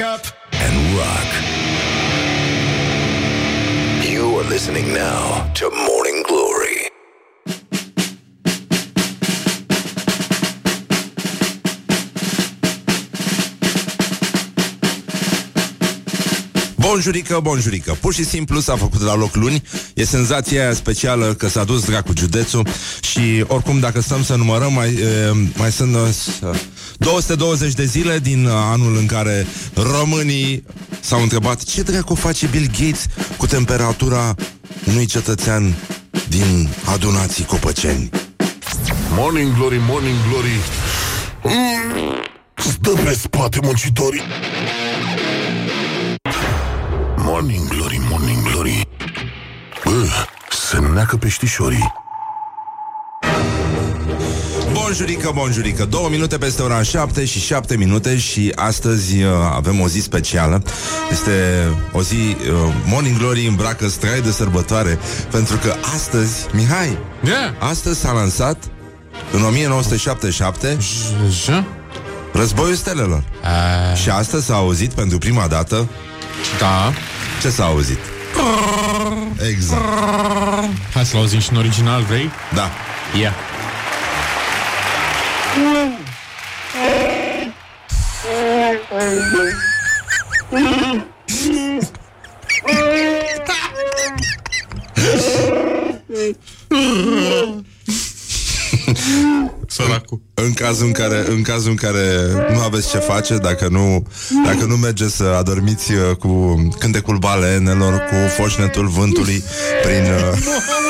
Wake up and rock. You are listening now to Morning Glory. Bonjurică, bonjurică. Pur și simplu s-a făcut la loc luni. E senzația aia specială că s-a dus dracu județul și oricum dacă stăm să numărăm mai, e, mai sunt uh, 220 de zile din uh, anul în care românii s-au întrebat ce dracu face Bill Gates cu temperatura unui cetățean din adunații copăceni. Morning Glory, Morning Glory. Mm, Stă pe spate muncitorii. Morning Glory, Morning Glory. Bă, se neacă peștișorii Bonjurică, bonjurică Două minute peste ora 7 și 7 minute Și astăzi uh, avem o zi specială Este o zi uh, Morning Glory îmbracă strai de sărbătoare Pentru că astăzi Mihai, Yeah. astăzi s-a lansat În 1977 Ce? Războiul Stelelor A, Și astăzi s-a auzit pentru prima dată da. Ce s-a auzit? Exact, Hai să-l auzim și în original, vrei? da Ia. Săracul. în cazul în care, în cazul în care nu aveți ce face, dacă nu, dacă nu mergeți să adormiți uh, cu cântecul balenelor, cu foșnetul vântului prin... Uh,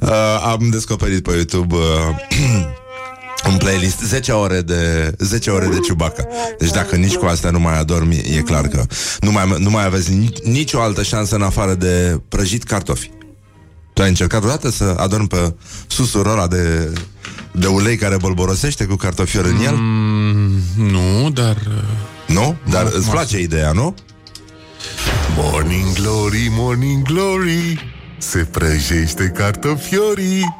uh, am descoperit pe YouTube uh, un playlist 10 ore de 10 ore de Chewbacca. Deci dacă nici cu asta nu mai adormi, e clar că nu mai, nu mai aveți nici, nicio altă șansă în afară de prăjit cartofi. Tu ai încercat odată să adormi pe susul ăla de, de ulei care bolborosește cu cartofior în el? Mm, nu, dar... uh, Nu? Dar Nu, îți nu place ideea, nu? Morning Glory, Morning Glory Se prăjește cartofiorii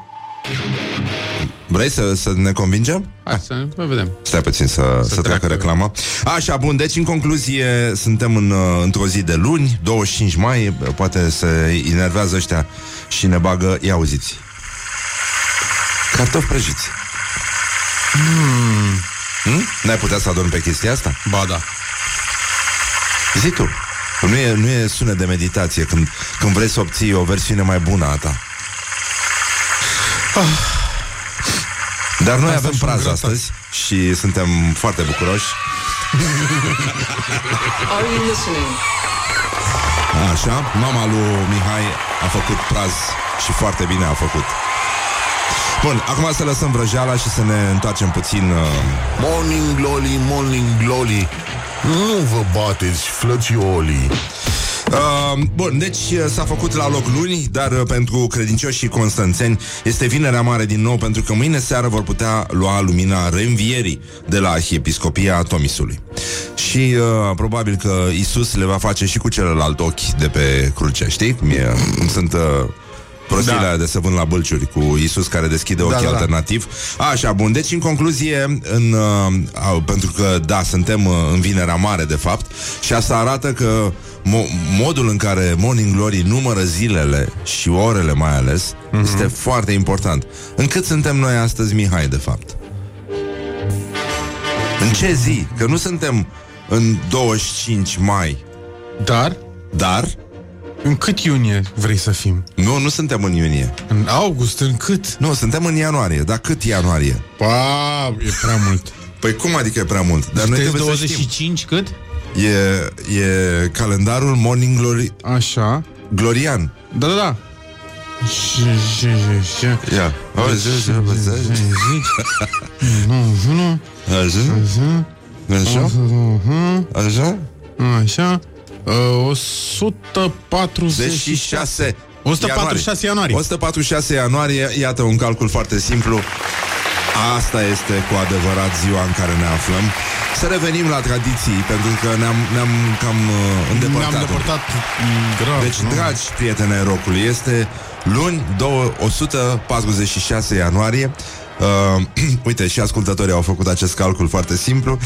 Vrei să, să ne convingem? Hai să mai vedem. Stai puțin să, să, să treacă treacă. reclama. Așa, bun, deci în concluzie suntem în, uh, într-o zi de luni, 25 mai, poate se enervează ăștia și ne bagă, ia auziți. Cartofi prăjiți. Hmm? N-ai putea să adormi pe chestia asta? Ba da. Zi tu. Că Nu e, nu e sunet de meditație când, când vrei să obții o versiune mai bună a ta. Dar noi avem și un praz grătar. astăzi și suntem foarte bucuroși. Are you listening? Așa, mama lui Mihai a făcut praz și foarte bine a făcut. Bun, acum să lăsăm vrăjeala și să ne întoarcem puțin uh, Morning Glory, Morning Glory Nu vă bateți, flățiolii Uh, bun, deci uh, s-a făcut la loc luni, dar uh, pentru credincioși și constanțeni este vinerea mare din nou, pentru că mâine seară vor putea lua lumina reînvierii de la Arhiepiscopia Tomisului. Și uh, probabil că Isus le va face și cu celălalt ochi de pe cruce, știi? Cum, e, cum sunt... Uh, Prostile Da. da. de săvân la bâlciuri Cu Isus care deschide ochii da, da. alternativ Așa, bun, deci în concluzie în, uh, au, Pentru că, da, suntem uh, în vinerea mare de fapt Și asta arată că mo- Modul în care Morning Glory numără zilele Și orele mai ales Mhm. mm-hmm. Este foarte important Încât suntem noi astăzi, Mihai, de fapt În ce zi? Că nu suntem în 25 mai Dar, Dar în cât iunie vrei să fim? Nu, nu suntem în iunie În august, în cât? Nu, suntem în ianuarie Dar cât ianuarie? Pa, e prea mult. Păi cum adică e prea mult? Dar noi Sunteți trebuie să știm 25 cât? E, e calendarul Morning Glory Așa. Glorian Da, da, da. Și, și, și, și. Ia Auzi, auzi, auzi, auzi. Nu, nu. Așa? Așa? Așa? Așa. Uh, 140 26 146 ianuarie. 146 ianuarie Iată un calcul foarte simplu Asta este cu adevărat ziua în care ne aflăm Să revenim la tradiții Pentru că ne-am, ne-am cam uh, îndepărtat Ne-am depărtat mm, grav. Deci, nu? dragi prieteni ai rocului, este luni, două- 146 ianuarie, Uh, uite, și ascultătorii au făcut acest calcul foarte simplu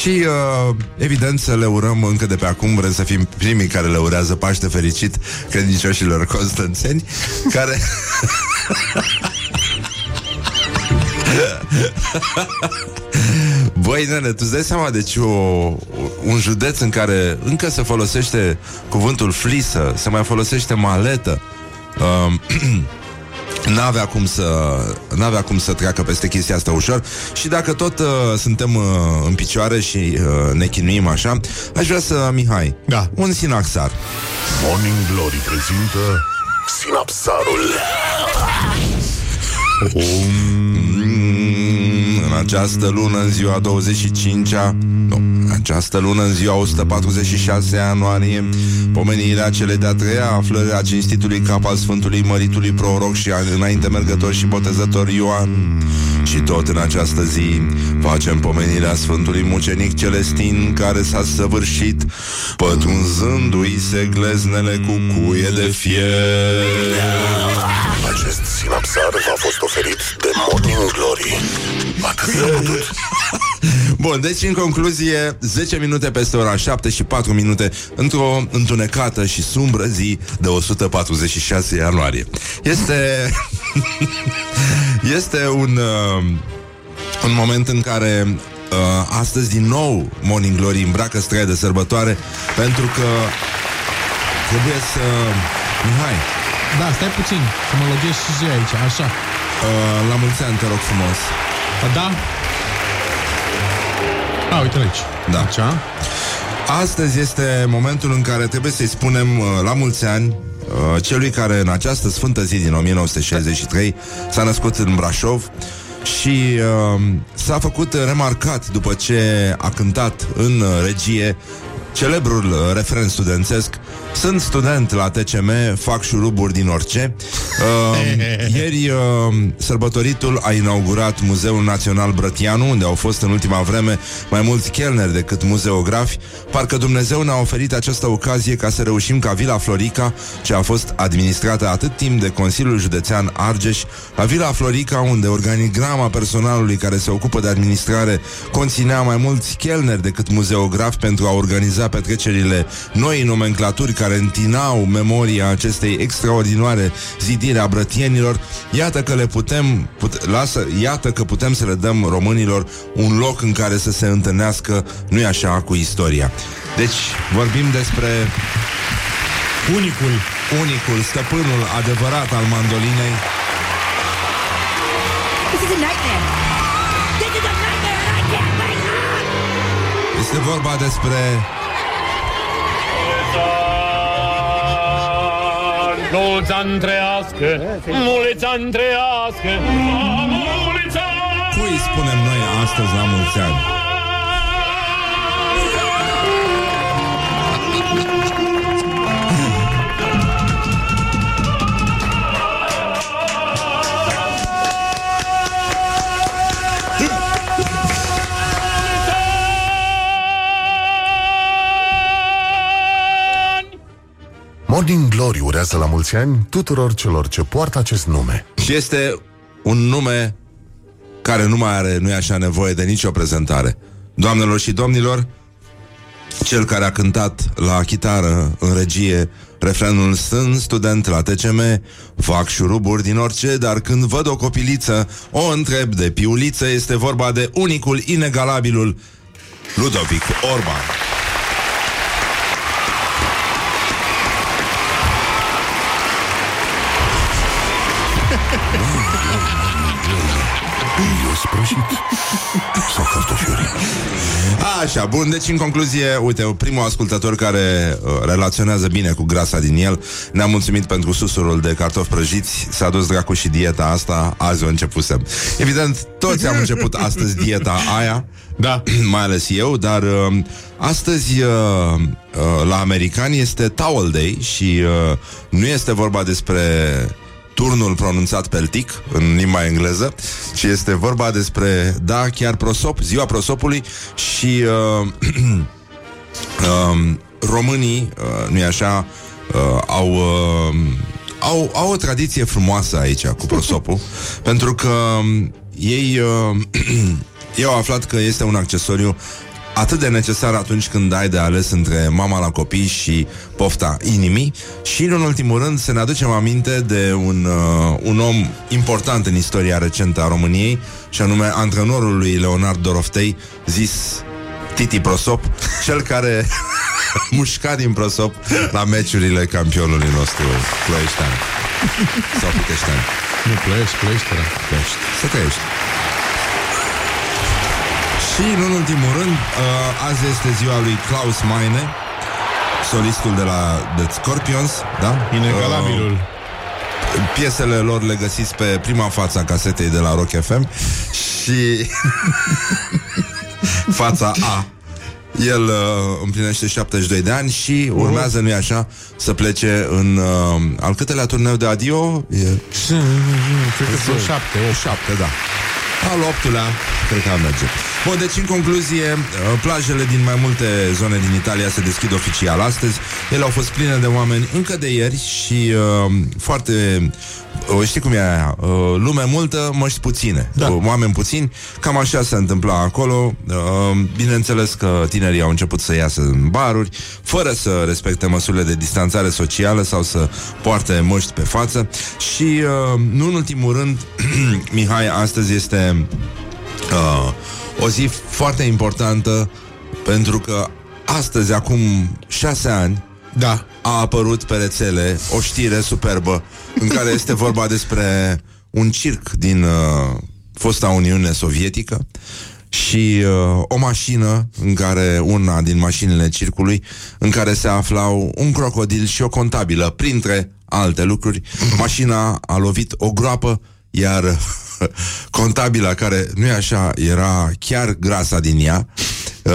și, uh, evident, să le urăm încă de pe acum, vrem să fim primii care le urează Paște fericit credincioșilor constanțeni, care... Băi, nene, tu-ți dai seama deci o, un județ în care încă se folosește cuvântul flisă, se mai folosește maletă. Uh, N-avea cum să N-avea cum să treacă peste chestia asta ușor Și dacă tot uh, suntem uh, în picioare Și uh, ne chinuim așa Aș vrea să, Mihai Da. Un sinaxar Morning Glory prezintă Sinapsarul În această lună, în ziua 25-a Nu, în această lună, în ziua 146 ianuarie Pomenirea cele de-a treia aflări a cinstitului cap al Sfântului Măritului Proroc și înainte mergător și botezător Ioan. Și tot în această zi facem pomenirea Sfântului Mucenic Celestin Care s-a săvârșit pătrunzându-i se gleznele cu cuie de fier Acest sinapsar v-a fost oferit de Morning Glory. Atât s-a putut. Bun, deci în concluzie 10 minute peste ora 7 și 4 minute Într-o întunecată și sumbră zi De 146 ianuarie. Este Este un uh, Un moment în care uh, Astăzi din nou Morning Glory îmbracă străia de sărbătoare Pentru că Trebuie să Mihai Da, stai puțin, să mă loghez și eu aici, așa. uh, La mulți ani te rog frumos Da? A, uite aici. Da. Așa. Astăzi este momentul în care trebuie să-i spunem uh, la mulți ani uh, celui care în această sfântă zi din 1963 s-a născut în Brașov și uh, s-a făcut remarcat după ce a cântat în uh, regie celebrul uh, refren studențesc Sunt student la TCM, fac șuruburi din orice. Uh, Ieri uh, sărbătoritul a inaugurat Muzeul Național Brătianu Unde au fost în ultima vreme mai mulți chelneri decât muzeografi Parcă Dumnezeu ne-a oferit această ocazie ca să reușim ca Vila Florica Ce a fost administrată atât timp de Consiliul Județean Argeș La Vila Florica unde organigrama personalului care se ocupă de administrare Conținea mai mulți chelneri decât muzeografi pentru a organiza petrecerile noi nomenclaturi care întinau memoria acestei extraordinare zidire a brătienilor, iată că le putem, put, lasă, iată că putem să le dăm românilor un loc în care să se întâlnească, nu-i așa, cu istoria. Deci, vorbim despre Unicul. unicul, stăpânul adevărat al mandolinei, This is a nightmare. This is a nightmare and I can't wake up. este vorba despre Mulți ani trăiască, mulți ani trăiască, mulți ani! cui spunem noi astăzi la mulți ani. Morning Glory urează la mulți ani tuturor celor ce poartă acest nume Și este un nume care nu mai are, nu e așa nevoie de nicio prezentare. Doamnelor și domnilor, cel care a cântat la chitară în regie refrenul Sunt student la TCM, fac șuruburi din orice, dar când văd o copiliță, o întreb de piuliță, este vorba de unicul, inegalabilul Ludovic Orban. Eu sprășit Sau cartofiuri Așa, bun, deci în concluzie, uite, primul ascultător care uh, relaționează bine cu grasa din el ne-a mulțumit pentru susurul de cartofi prăjiți, s-a dus dracu și dieta asta, azi o începusem. Evident, toți am început astăzi dieta aia, Da. mai ales eu, dar uh, astăzi uh, uh, la americani este Towel Day și uh, nu este vorba despre turnul pronunțat peltic în limba engleză, ci este vorba despre, da, chiar prosop, ziua prosopului și uh, uh, românii, uh, nu-i așa, uh, au, uh, au, au o tradiție frumoasă aici cu prosopul, pentru că ei, uh, ei au aflat că este un accesoriu atât de necesar atunci când ai de ales între mama la copii și pofta inimii și, în ultimul rând, să ne aducem aminte de un, uh, un om important în istoria recentă a României și anume antrenorul lui Leonard Doroftei, zis Titi Prosop, cel care mușca din Prosop la meciurile campionului nostru ploieștean. Sau puteștean. Nu, plăiești, plăiești, era. Plăiești. Să trăiești. Și, în ultimul rând, uh, azi este ziua lui Klaus Meine, solistul de la The Scorpions, da? Inegalabilul. Uh, piesele lor le găsiți pe prima față a casetei de la Rock FM și fața A. El uh, împlinește 72 de ani și urmează, nu-i așa, să plece în uh, al câtelea turneu de adio? E Cred că sunt șapte, o șapte, da. Al optulea, cred că am merge. Bun, deci în concluzie, uh, plajele din mai multe zone din Italia se deschid oficial astăzi. Ele au fost pline de oameni încă de ieri și uh, foarte... Uh, știi cum e aia? Uh, lume multă, măști puține. Da. Uh, oameni puțini, cam așa se întâmpla acolo. Uh, bineînțeles că tinerii au început să iasă în baruri, fără să respecte măsurile de distanțare socială sau să poarte măști pe față. Și, uh, nu în ultimul rând, Mihai, astăzi este uh, o zi foarte importantă pentru că astăzi, acum șase ani, Da. a apărut pe rețele o știre superbă în care este vorba despre un circ din uh, fosta Uniune Sovietică și uh, o mașină în care una din mașinile circului în care se aflau un crocodil și o contabilă printre alte lucruri. Mașina a lovit o groapă iar contabila care nu e așa, era chiar grasa din ea, uh,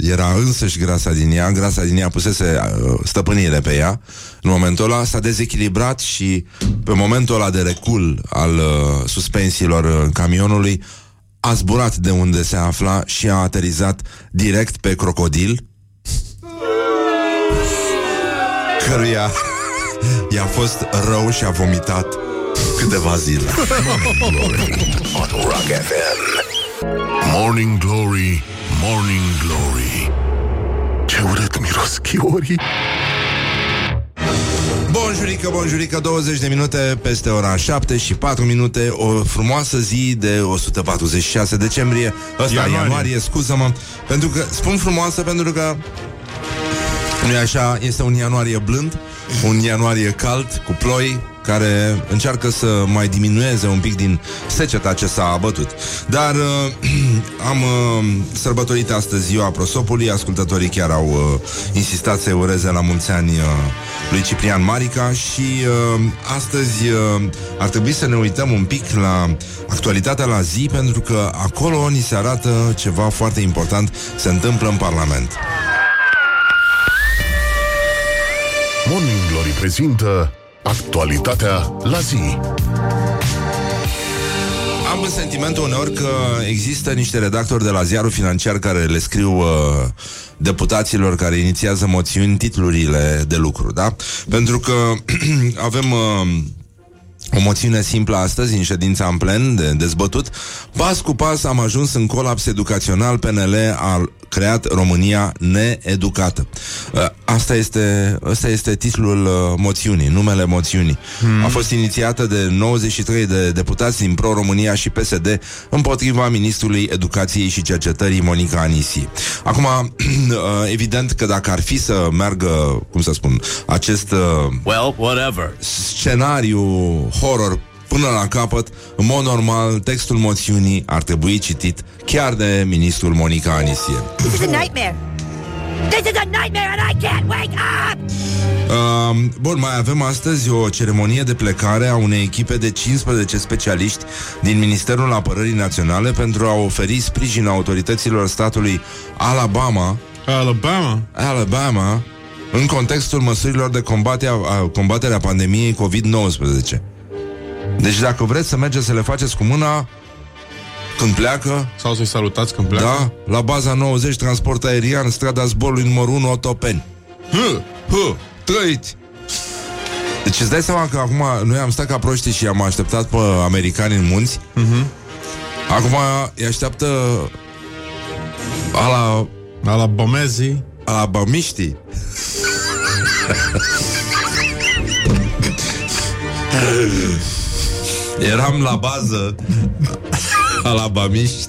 era însăși grasa din ea, grasa din ea pusese uh, stăpânire pe ea. În momentul ăla s-a dezechilibrat și pe momentul ăla de recul al uh, suspensiilor uh, camionului a zburat de unde se afla și a aterizat direct pe crocodil căruia i-a fost rău și a vomitat câteva zile. On Rock FM. Morning Glory, Morning Glory. Ce urât miros chiorii. Bonjurică, bonjurică, 20 de minute peste ora 7 și 4 minute, o frumoasă zi de 146 decembrie, ăsta ianuarie, Ianuarie. ianuarie scuză-mă, pentru că, spun frumoasă pentru că nu e așa, este un ianuarie blând, un ianuarie cald, cu ploi, care încearcă să mai diminueze un pic din seceta ce s-a abătut. Dar uh, am uh, sărbătorit astăzi ziua prosopului, ascultătorii chiar au uh, insistat să ureze la mulți ani uh, lui Ciprian Marica și uh, astăzi uh, ar trebui să ne uităm un pic la actualitatea la zi, pentru că acolo ni se arată ceva foarte important se întâmplă în Parlament. Morning Glory prezintă actualitatea la zi. Am sentimentul uneori că există niște redactori de la ziarul financiar care le scriu uh, deputaților care inițiază moțiuni titlurile de lucru, da? Pentru că avem uh, o moțiune simplă astăzi, în ședința în plen de dezbătut. Pas cu pas am ajuns în colaps educațional. PNL a creat România needucată. Uh, Asta este, asta este titlul uh, moțiunii, numele moțiunii. Hmm. A fost inițiată de 93 de deputați din Pro-România și PSD împotriva ministrului Educației și Cercetării Monica Anisi. Acum, uh, evident că dacă ar fi să meargă, cum să spun, acest uh, Well, whatever. scenariu horror până la capăt, în mod normal, textul moțiunii ar trebui citit chiar de ministrul Monica Anisie. This is a nightmare. This is a nightmare and I can't wake up! Uh, bun, mai avem astăzi o ceremonie de plecare a unei echipe de 15 specialiști din Ministerul Apărării Naționale pentru a oferi sprijin autorităților statului Alabama Alabama. Alabama în contextul măsurilor de combate a, a, combatere a pandemiei COVID-19. Deci dacă vreți să mergeți să le faceți cu mâna când pleacă, Sau să-i salutați când pleacă. da, la baza 90 transport aerian, strada zborului numărul 1 Otopeni. Hă, hă, trăiți! Deci îți dai seama că acum noi am stat ca proști și am așteptat pe americani în munți Acum îi așteaptă ala, La bomezii. ala bămiștii. Eram la bază la bamiști.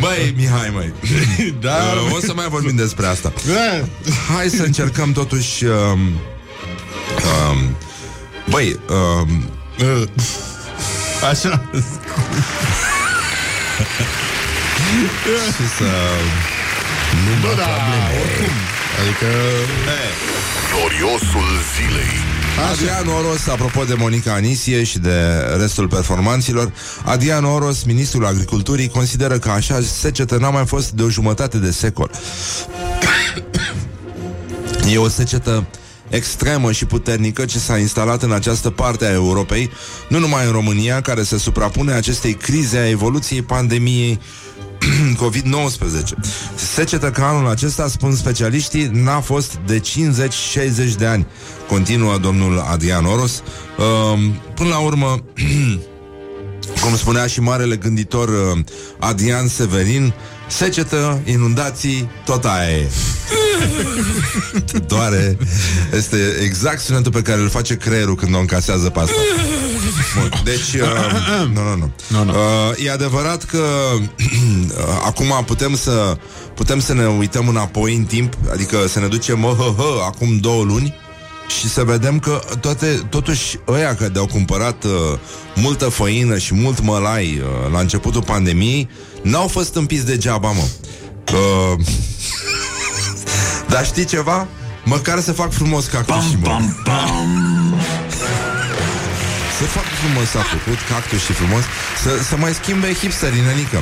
Băi, Mihai, măi Da. uh, O să mai vorbim despre asta Da. Hai să încercăm totuși um, um, Băi, um, Așa. și să Nu, da, oricum. Adică... Gloriosul zilei. Adrian Oros, apropo de Monica Anisie și de restul performanților, Adrian Oros, ministrul agriculturii, consideră că așa secetă n-a mai fost de o jumătate de secol. e o secetă extremă și puternică ce s-a instalat în această parte a Europei, nu numai în România, care se suprapune acestei crize a evoluției pandemiei COVID-19. Secetă ca anul acesta, spun specialiștii, n-a fost de 50-60 de ani. Continuă domnul Adrian Oros. Uh, până la urmă, cum spunea și marele gânditor uh, Adrian Severin, secetă, inundații, tot aia e. Doare. Este exact sunetul pe care îl face creierul când o încasează pe asta. Bun, deci, uh, nu, nu, nu. Nu, nu. Uh, e adevărat că uh, acum putem să putem să ne uităm înapoi în timp, adică să ne ducem mă, hă, hă, acum două luni și să vedem că toate, totuși ăia că de-au cumpărat uh, multă făină și mult mălai uh, la începutul pandemiei n-au fost împiți degeaba, mă. Uh, dar știi ceva? Măcar să fac frumos cactușii, mă. Să fac frumos s-a făcut, cactus și frumos Să, să mai schimbe hipsterii, nenică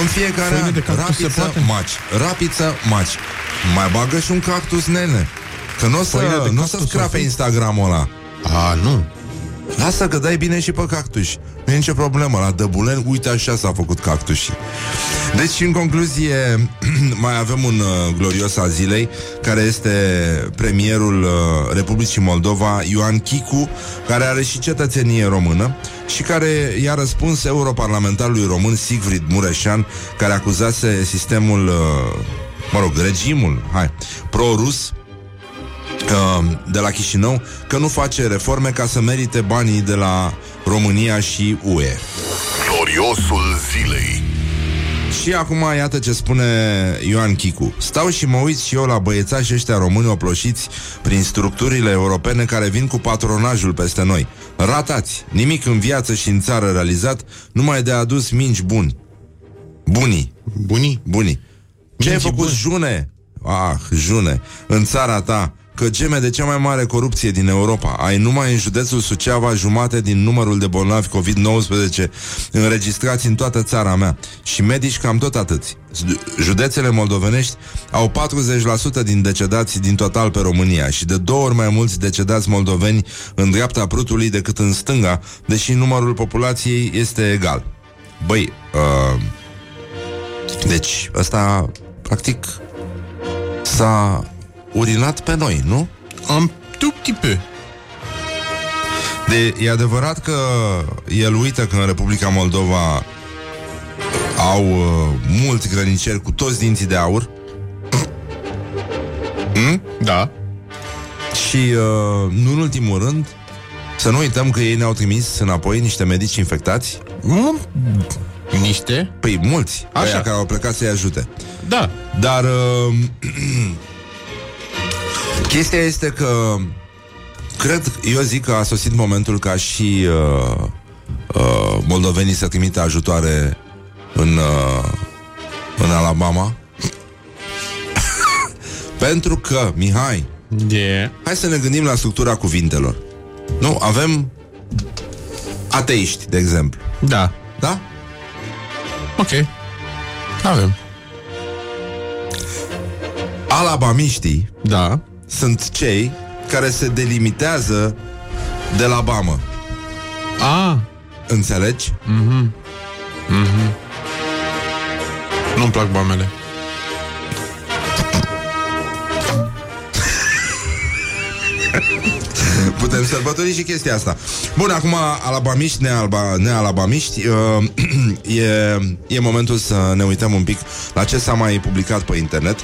În fiecare Făină an, de cactus se rapiță, poate? maci Rapiță, maci Mai bagă și un cactus, nene Că nu o Făină să, de n-o să cactus scrape să fie? Instagramul ăla A, nu. Lasă că dai bine și pe cactus Nu e nicio problemă, la Dăbulen Uite așa s-a făcut cactușii Deci în concluzie Mai avem un uh, glorios al zilei Care este premierul uh, Republicii Moldova Ioan Chicu Care are și cetățenie română Și care i-a răspuns europarlamentarului român Sigfrid Mureșan Care acuzase sistemul uh, Mă rog, regimul Hai, pro-rus uh, de la Chișinău că nu face reforme ca să merite banii de la România și UE. Gloriosul zilei. Și acum iată ce spune Ioan Chicu. Stau și mă uit și eu la băiețași ăștia români oploșiți prin structurile europene care vin cu patronajul peste noi. Ratați, nimic în viață și în țară realizat, numai de adus minci buni. Bunii, Bunii? bunii. Ce ai Minci făcut, buni. June? Ah, June, în țara ta, că geme de cea mai mare corupție din Europa. Ai numai în județul Suceava jumate din numărul de bolnavi COVID-19 înregistrați în toată țara mea. Și medici cam tot atâți. Județele moldovenești au 40% din decedați din total pe România și de două ori mai mulți decedați moldoveni în dreapta prutului decât în stânga, deși numărul populației este egal. Băi, uh, deci ăsta, practic, s-a urinat pe noi, nu? Am tout petit peu. De, e adevărat că el uită că în Republica Moldova au uh, mulți grăniceri cu toți dinții de aur Da. și, uh, nu în ultimul rând, să nu uităm că ei ne-au trimis înapoi niște medici infectați. Mm, Niște? Păi mulți, Așa. așa care au plecat să-i ajute. Da. Dar uh, chestia este că cred, eu zic că a sosit momentul ca și uh, uh, moldovenii să trimită ajutoare în, uh, în Alabama. Pentru că, Mihai, Yeah. hai să ne gândim la structura cuvintelor. Nu, avem ateiști, de exemplu. Da. Da? Ok. Avem. Alabamiștii Da. Sunt cei care se delimitează de la Bamă. A, Înțelegi? nu-mi plac bamele. putem sărbători și chestia asta. Bun, acum, alabamiști, nealba, nealabamiști, uh, e, e momentul să ne uităm un pic la ce s-a mai publicat pe internet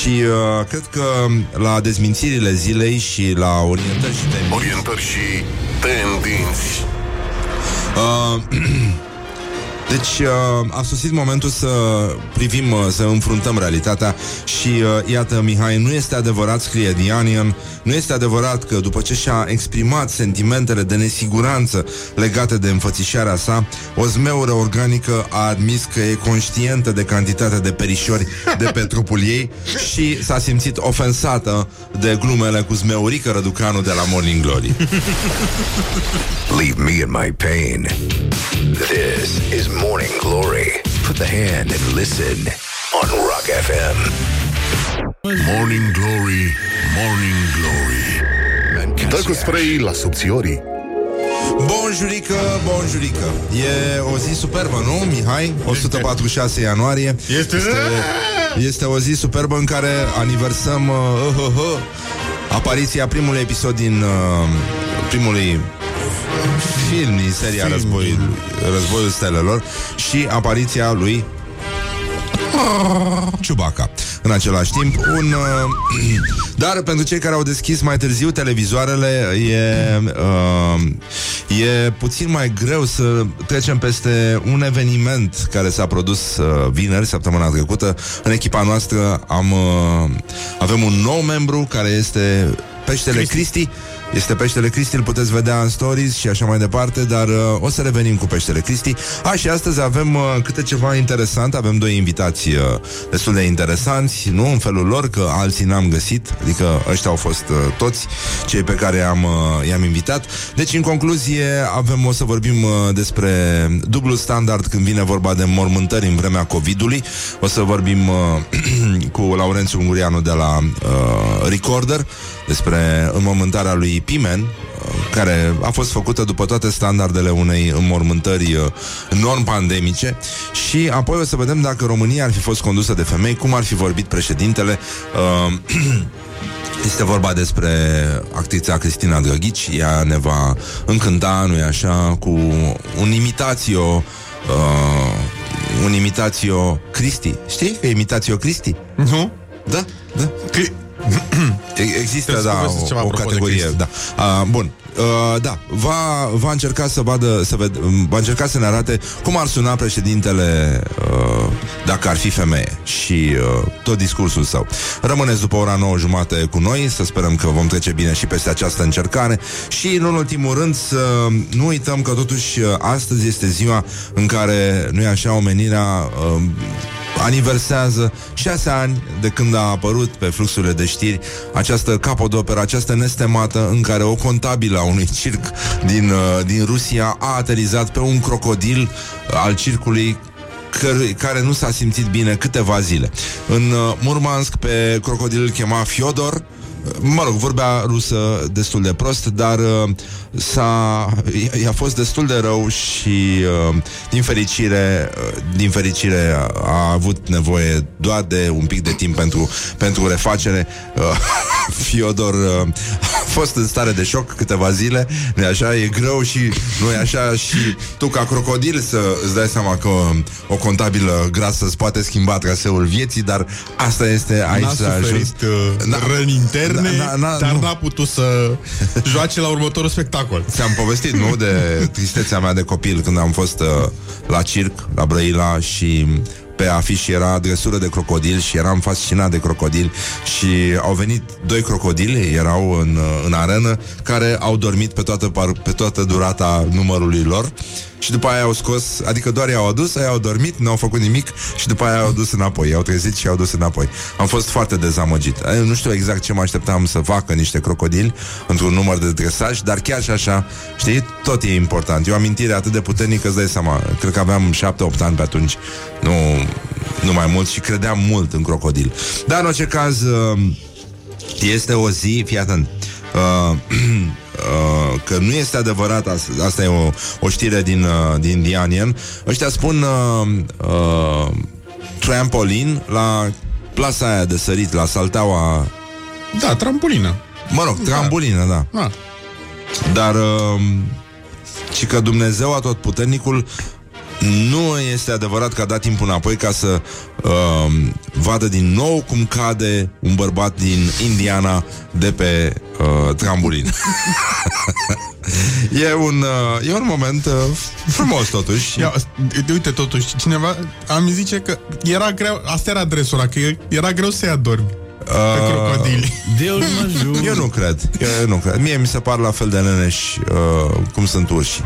și uh, cred că la dezmințirile zilei și la orientări și tendințe Orientări și tendinți. Uh, deci uh, a sosit momentul să privim, uh, să înfruntăm realitatea și uh, iată, Mihai, nu este adevărat, scrie The Onion, nu este adevărat că după ce și-a exprimat sentimentele de nesiguranță legate de înfățișarea sa, o zmeură organică a admis că e conștientă de cantitatea de perișori de pe trupul ei și s-a simțit ofensată de glumele cu zmeurică Răducanu de la Morning Glory. Leave me in my pain. This is Morning Glory. Put the hand and listen on Rock FM. Morning Glory, Morning Glory. Dă cu spray la subțiorii. Bonjurică, bonjurică E o zi superbă, nu, Mihai? 146 ianuarie Este- este, este o zi superbă în care aniversăm uh, uh, uh, uh, Apariția primului episod din uh, Primului film din seria Războiul, Războiul Stelelor Și apariția lui Ciubaca. În același timp un, uh, Dar pentru cei care au deschis mai târziu televizoarele E, uh, e puțin mai greu să trecem peste un eveniment Care s-a produs uh, vineri, săptămâna trecută. În echipa noastră am, uh, avem un nou membru Care este Peștele Cristi, Cristi este peștele Cristi, îl puteți vedea în stories și așa mai departe, dar uh, o să revenim cu peștele Cristi. A, și astăzi avem uh, câte ceva interesant, avem doi invitați uh, destul de interesanți, nu în felul lor, că alții n-am găsit, adică ăștia au fost uh, toți cei pe care am, uh, i-am invitat. Deci, în concluzie, avem, o să vorbim uh, despre dublu standard când vine vorba de mormântări în vremea COVID-ului. O să vorbim uh, cu Laurențiu Ungurianu de la uh, Recorder despre înmormântarea lui Pimen, uh, care a fost făcută după toate standardele unei înmormântări uh, non-pandemice și apoi o să vedem dacă România ar fi fost condusă de femei, cum ar fi vorbit președintele. Uh, Este vorba despre actrița Cristina Drăghici Ea ne va încânta, nu-i așa Cu un imitațio uh, Un imitațio Cristi Știi că e imitațio Cristi? Nu? Da, da Cri- E- Există, Trebuie să da, povestiți ceva o, o apropo de categorie, Cristi. da. Uh, bun. Uh, da, va, va încerca să vadă, să ved, va încerca să ne arate cum ar suna președintele uh, dacă ar fi femeie și uh, tot discursul său. Rămâneți după ora 9 jumate cu noi, să sperăm că vom trece bine și peste această încercare și, în ultimul rând, să nu uităm că totuși uh, astăzi este ziua în care, nu e așa, omenirea uh, aniversează șase ani de când a apărut pe fluxurile de știri această capodoperă, această nestemată în care o contabilă a unui circ din, uh, din Rusia a aterizat pe un crocodil uh, al circului căr- care nu s-a simțit bine câteva zile. În uh, Murmansk pe crocodil îl chema Fiodor, Mă rog, vorbea rusă destul de prost, dar uh, s-a, i- i-a fost destul de rău și uh, din fericire, uh, din fericire a, a avut nevoie doar de un pic de timp pentru, pentru refacere. Uh, Fiodor uh, a fost în stare de șoc câteva zile, nu așa, e greu și nu e așa și tu ca crocodil să îți dai seama că o contabilă grasă îți poate schimba traseul vieții, dar asta este aici N-a s-a ajuns. suferit uh, Da. răni interne, Da, da, da, dar nu. n-a putut să joace la următorul spectacol. Ți-am povestit, nu, de tristețea mea de copil când am fost uh, la circ, la Brăila și pe afiș era dresură de crocodil și eram fascinat de crocodil și au venit doi crocodili, erau în, uh, în arenă, care au dormit pe toată, par- pe toată durata numărului lor și după aia au scos, adică doar i-au adus, aia au dormit, nu au făcut nimic și după aia au dus înapoi, i-au trezit și i-au dus înapoi. Am fost foarte dezamăgit. Eh, Nu știu exact ce mă așteptam să facă niște crocodili într-un număr de dresaj, dar chiar și așa, știi, tot e important. E o amintire atât de puternică, îți dai seama. Cred că aveam 7-8 ani pe atunci, nu, nu mai mult și credeam mult în crocodil. Dar în orice caz, uh, este o zi, fii atent, uh, uh, că nu este adevărat, asta, asta e o, o știre din, uh, din The Onion. Ăștia spun uh, uh, trampolin la plasa aia de sărit, la salteaua, Da, trampolină. mă rog, trambulină, da. Ah. Dar uh, și că Dumnezeu atotputernicul nu este adevărat că a dat timpul înapoi ca să uh, vadă din nou cum cade un bărbat din Indiana de pe uh, trambolin. e, un, uh, e un moment uh, frumos totuși. Ia, uite, totuși, cineva am zice că era greu, asta era adresura, că era greu să-i adormi pe crocodili. Deus mă jur. Eu nu cred, eu nu cred. Mie mi se par la fel de leneși uh, cum sunt urși.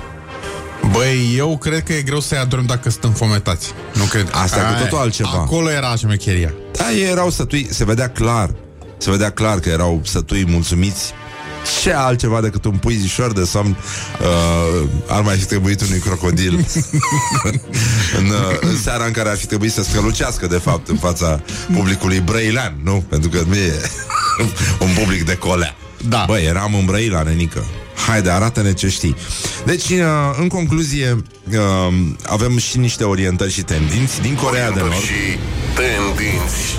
Băi, eu cred că e greu să-i adormi dacă sunt înfometați. Nu cred. Asta e cu totul altceva. Acolo era șmecheria. Da, ei erau sătui, se vedea clar. Se vedea clar că erau sătui mulțumiți. Ce altceva decât un puizișor de somn uh, ar mai fi trebuit unui crocodil în, uh, în seara în care ar fi trebuit să strălucească, de fapt, în fața publicului brăilean, nu? Pentru că nu e un public de colea. Da. Băi, eram în Brăila, nenică. Haide, arată-ne ce știi. Deci, uh, în concluzie, uh, avem și niște orientări și tendinți din Corea de Nord. Și tendinți.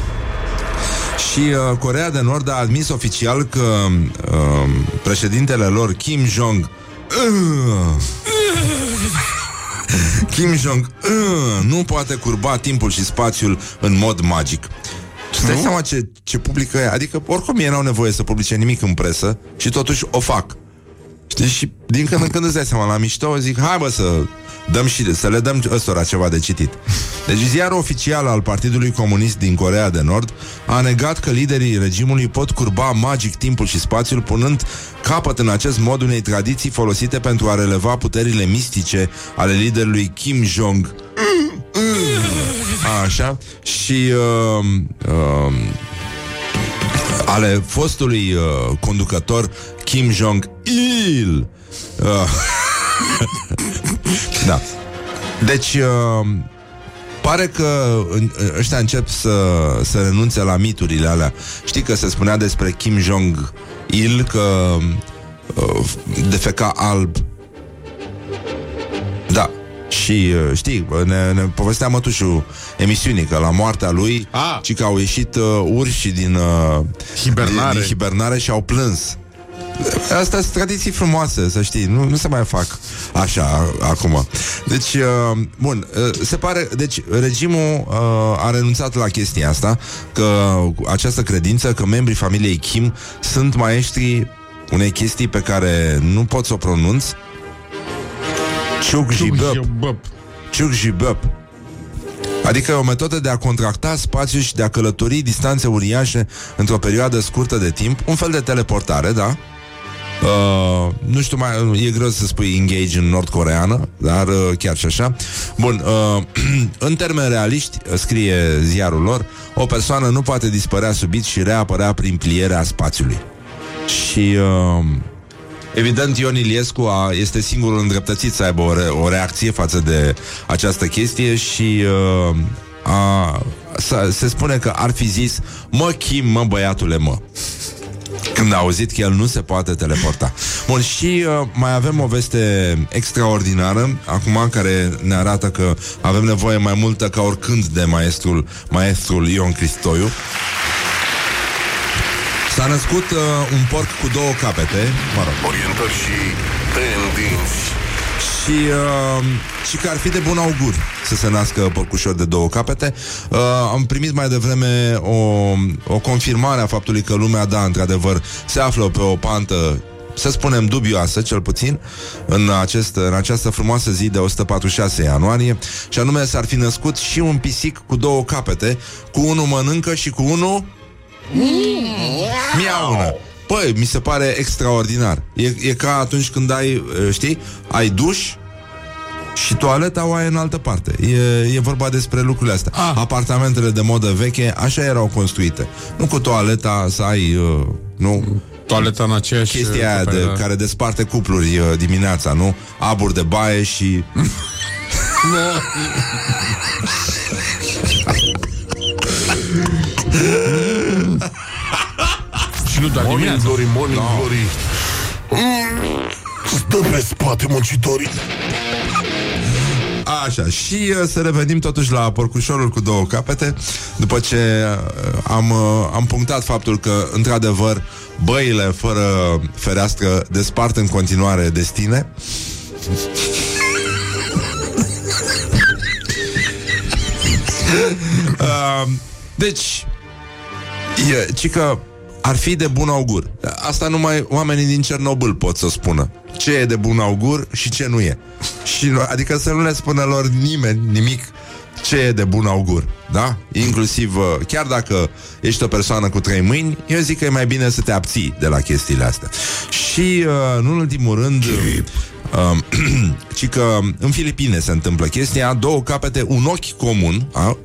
Și uh, Corea de Nord a admis oficial că uh, președintele lor, Kim Jong uh, Kim Jong uh, nu poate curba timpul și spațiul în mod magic. Tu îți dai seama ce, ce publică e? Adică, oricum ei n-au nevoie să publice nimic în presă și totuși o fac. Știi? Și din când în când îți dai seama, la mișto zic, hai bă să dăm și, să le dăm ăstora ceva de citit. Deci ziarul oficial al Partidului Comunist din Corea de Nord a negat că liderii regimului pot curba magic timpul și spațiul, punând capăt în acest mod unei tradiții folosite pentru a releva puterile mistice ale liderului Kim Jong. Așa. Și uh, uh, ale fostului uh, conducător Kim Jong-il. Uh, da. Deci, uh, pare că în- ăștia încep să, să renunțe la miturile alea. Știi că se spunea despre Kim Jong-il că uh, defeca alb. Da. Și uh, știi, ne, ne povestea mătușul emisiunii că la moartea lui Ah. ci că au ieșit uh, urși din, uh, Hibernare. din, din hibernare și au plâns. Astea sunt tradiții frumoase, să știi, nu, nu se mai fac așa acum. Deci, uh, bun, uh, se pare, deci regimul uh, a renunțat la chestia asta, că această credință că membrii familiei Kim sunt maestri unei chestii pe care nu pot să o pronunț. Chuk Jibăp. Băp. Ciuc și băp. Adică o metodă de a contracta spațiu și de a călători distanțe uriașe într-o perioadă scurtă de timp, un fel de teleportare, da? Uh, nu știu mai, e greu să spui engage în nord-coreană, dar uh, chiar și așa. Bun, uh, în termeni realiști, uh, scrie ziarul lor, o persoană nu poate dispărea subit și reapărea prin plierea spațiului. Și uh, Evident, Ion Iliescu a, este singurul îndreptățit să aibă o, re, o reacție față de această chestie și uh, a, să, se spune că ar fi zis Mă, Kim, mă, băiatule, mă când a auzit că el nu se poate teleporta. Bun, și uh, mai avem o veste extraordinară, acum, care ne arată că avem nevoie mai multă ca oricând de maestrul, maestrul Ion Cristoiu. S-a născut uh, un porc cu două capete, mă rog, Orientări și tendinți. Și, uh, și că ar fi de bun augur să se nască porcușor de două capete. Uh, am primit mai devreme o, o confirmare a faptului că lumea, da, într-adevăr, se află pe o pantă să spunem dubioasă, cel puțin, în, acest, în această frumoasă zi de 146 ianuarie, și anume s-ar fi născut și un pisic cu două capete, cu unul mănâncă și cu unul miaună. Păi, mi se pare extraordinar. E, e ca atunci când ai, uh, știi, ai duș și toaleta o ai în altă parte. E, e vorba despre lucrurile astea. Ah. Apartamentele de modă veche așa erau construite. Nu cu toaleta să ai, uh, nu, Toaleta în aceeași... chestia aia de, cameră. care desparte cupluri uh, dimineața, nu? Abur de baie și... Și nu doar Morning dimineața. glory, morning glory. Mm, Stă pe spate muncitorii. Așa, și uh, să revenim totuși la porcușorul cu două capete, după ce uh, am, uh, am punctat faptul că, într-adevăr, băile fără fereastră despart în continuare destine. uh, deci, e, ci că ar fi de bun augur. Asta numai oamenii din Cernobâl pot să spună. Ce e de bun augur și ce nu e. Și, nu- adică să nu le spună lor nimeni nimic ce e de bun augur. Da? Inclusiv, uh, chiar dacă ești o persoană cu trei mâini, eu zic că e mai bine să te abții de la chestiile astea. Și, uh, nu în ultimul rând, uh, ci că în Filipine se întâmplă chestia, două capete, un ochi comun, a,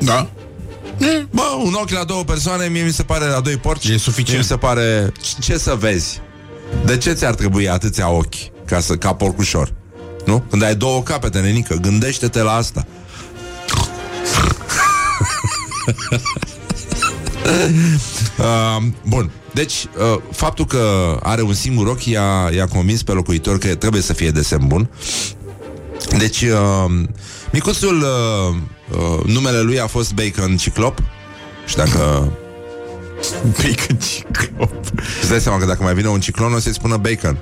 Da. Bă, un ochi la două persoane, mie mi se pare la doi porci. E suficient. Mie mi se pare... Ce să vezi? De ce ți-ar trebui atâția ochi ca, să, ca porcușor? Nu? Când ai două capete, nenică, gândește-te la asta. uh, bun. Deci, uh, faptul că are un singur ochi i-a, i-a convins pe locuitor că trebuie să fie desen bun. Deci, uh, micuțul, uh, uh, numele lui a fost Bacon Ciclop. Și dacă Bacon ciclop. Îți dai seama că dacă mai vine un ciclon O să-i spună bacon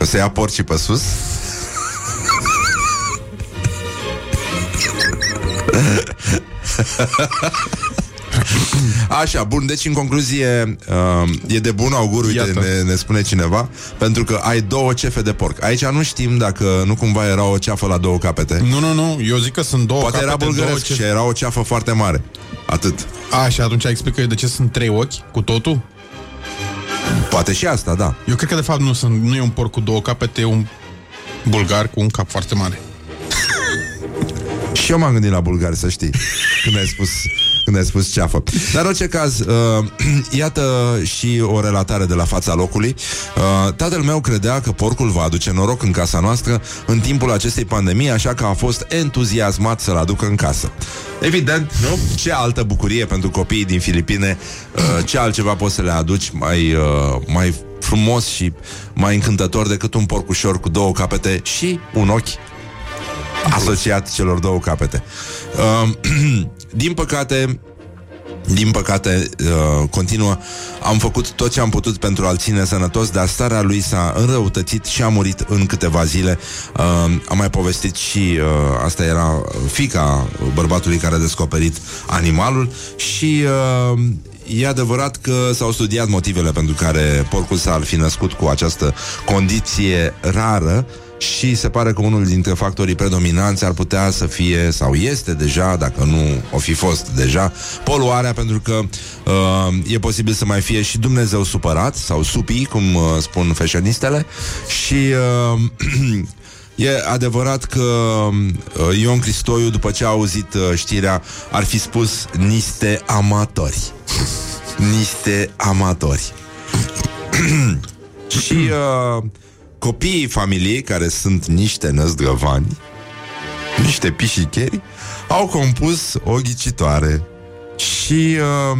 O să ia porcii pe sus Așa, bun, deci în concluzie uh, E de bun augur, uite, Iată. ne, ne spune cineva Pentru că ai două cefe de porc Aici nu știm dacă nu cumva era o ceafă la două capete Nu, nu, nu, eu zic că sunt două Poate era capete, două bulgăresc ce... și era o ceafă foarte mare Atât A, și atunci explică de ce sunt trei ochi cu totul? Poate și asta, da Eu cred că de fapt nu, sunt, nu e un porc cu două capete, e un bulgar cu un cap foarte mare. Și eu m-am gândit la bulgari, să știi Când ai spus, când ai spus ceafă. Dar în orice caz uh, Iată și o relatare de la fața locului. Uh, Tatăl meu credea că porcul va aduce noroc în casa noastră În timpul acestei pandemii Așa că a fost entuziasmat să-l aducă în casă. Evident, nu? Ce altă bucurie pentru copiii din Filipine? Uh, Ce altceva poți să le aduci Mai, uh, mai frumos și mai încântător decât un porcușor cu două capete și un ochi asociat celor două capete. Uh, din păcate, din păcate, uh, continuă, am făcut tot ce am putut pentru a-l ține sănătos, dar starea lui s-a înrăutățit și a murit în câteva zile. Uh, am mai povestit și uh, asta era fica bărbatului care a descoperit animalul și uh, E adevărat că s-au studiat motivele pentru care porcul s-ar fi născut cu această condiție rară și se pare că unul dintre factorii predominanți ar putea să fie, sau este deja, dacă nu o fi fost deja, poluarea, pentru că uh, e posibil să mai fie și Dumnezeu supărat, sau supii, cum uh, spun fashionistele, și uh, E adevărat că uh, Ion Cristoiu, după ce a auzit uh, știrea, ar fi spus niște amatori. niște amatori. și uh, copiii familiei, care sunt niște năzdrăvani, niște pișicheri, au compus o ghicitoare. Și uh,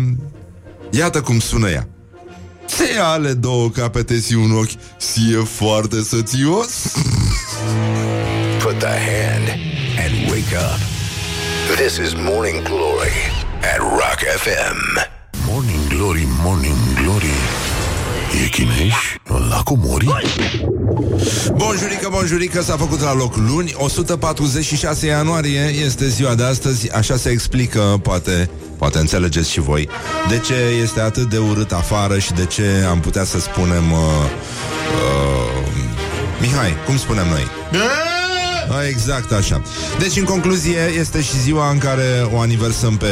iată cum sună ea. Se ale două capete și un ochi, si e foarte sățios? Put the hand and wake up. This is Morning Glory at Rock FM. Morning Glory, Morning Glory E chineș? La comori? Bonjurică, bonjurică, s-a făcut la loc luni 146 ianuarie este ziua de astăzi Așa se explică, poate Poate înțelegeți și voi. De ce este atât de urât afară Și de ce am putea să spunem uh, uh, Mihai, cum spunem noi? A, Exact așa. Deci în concluzie este și ziua în care O aniversăm pe,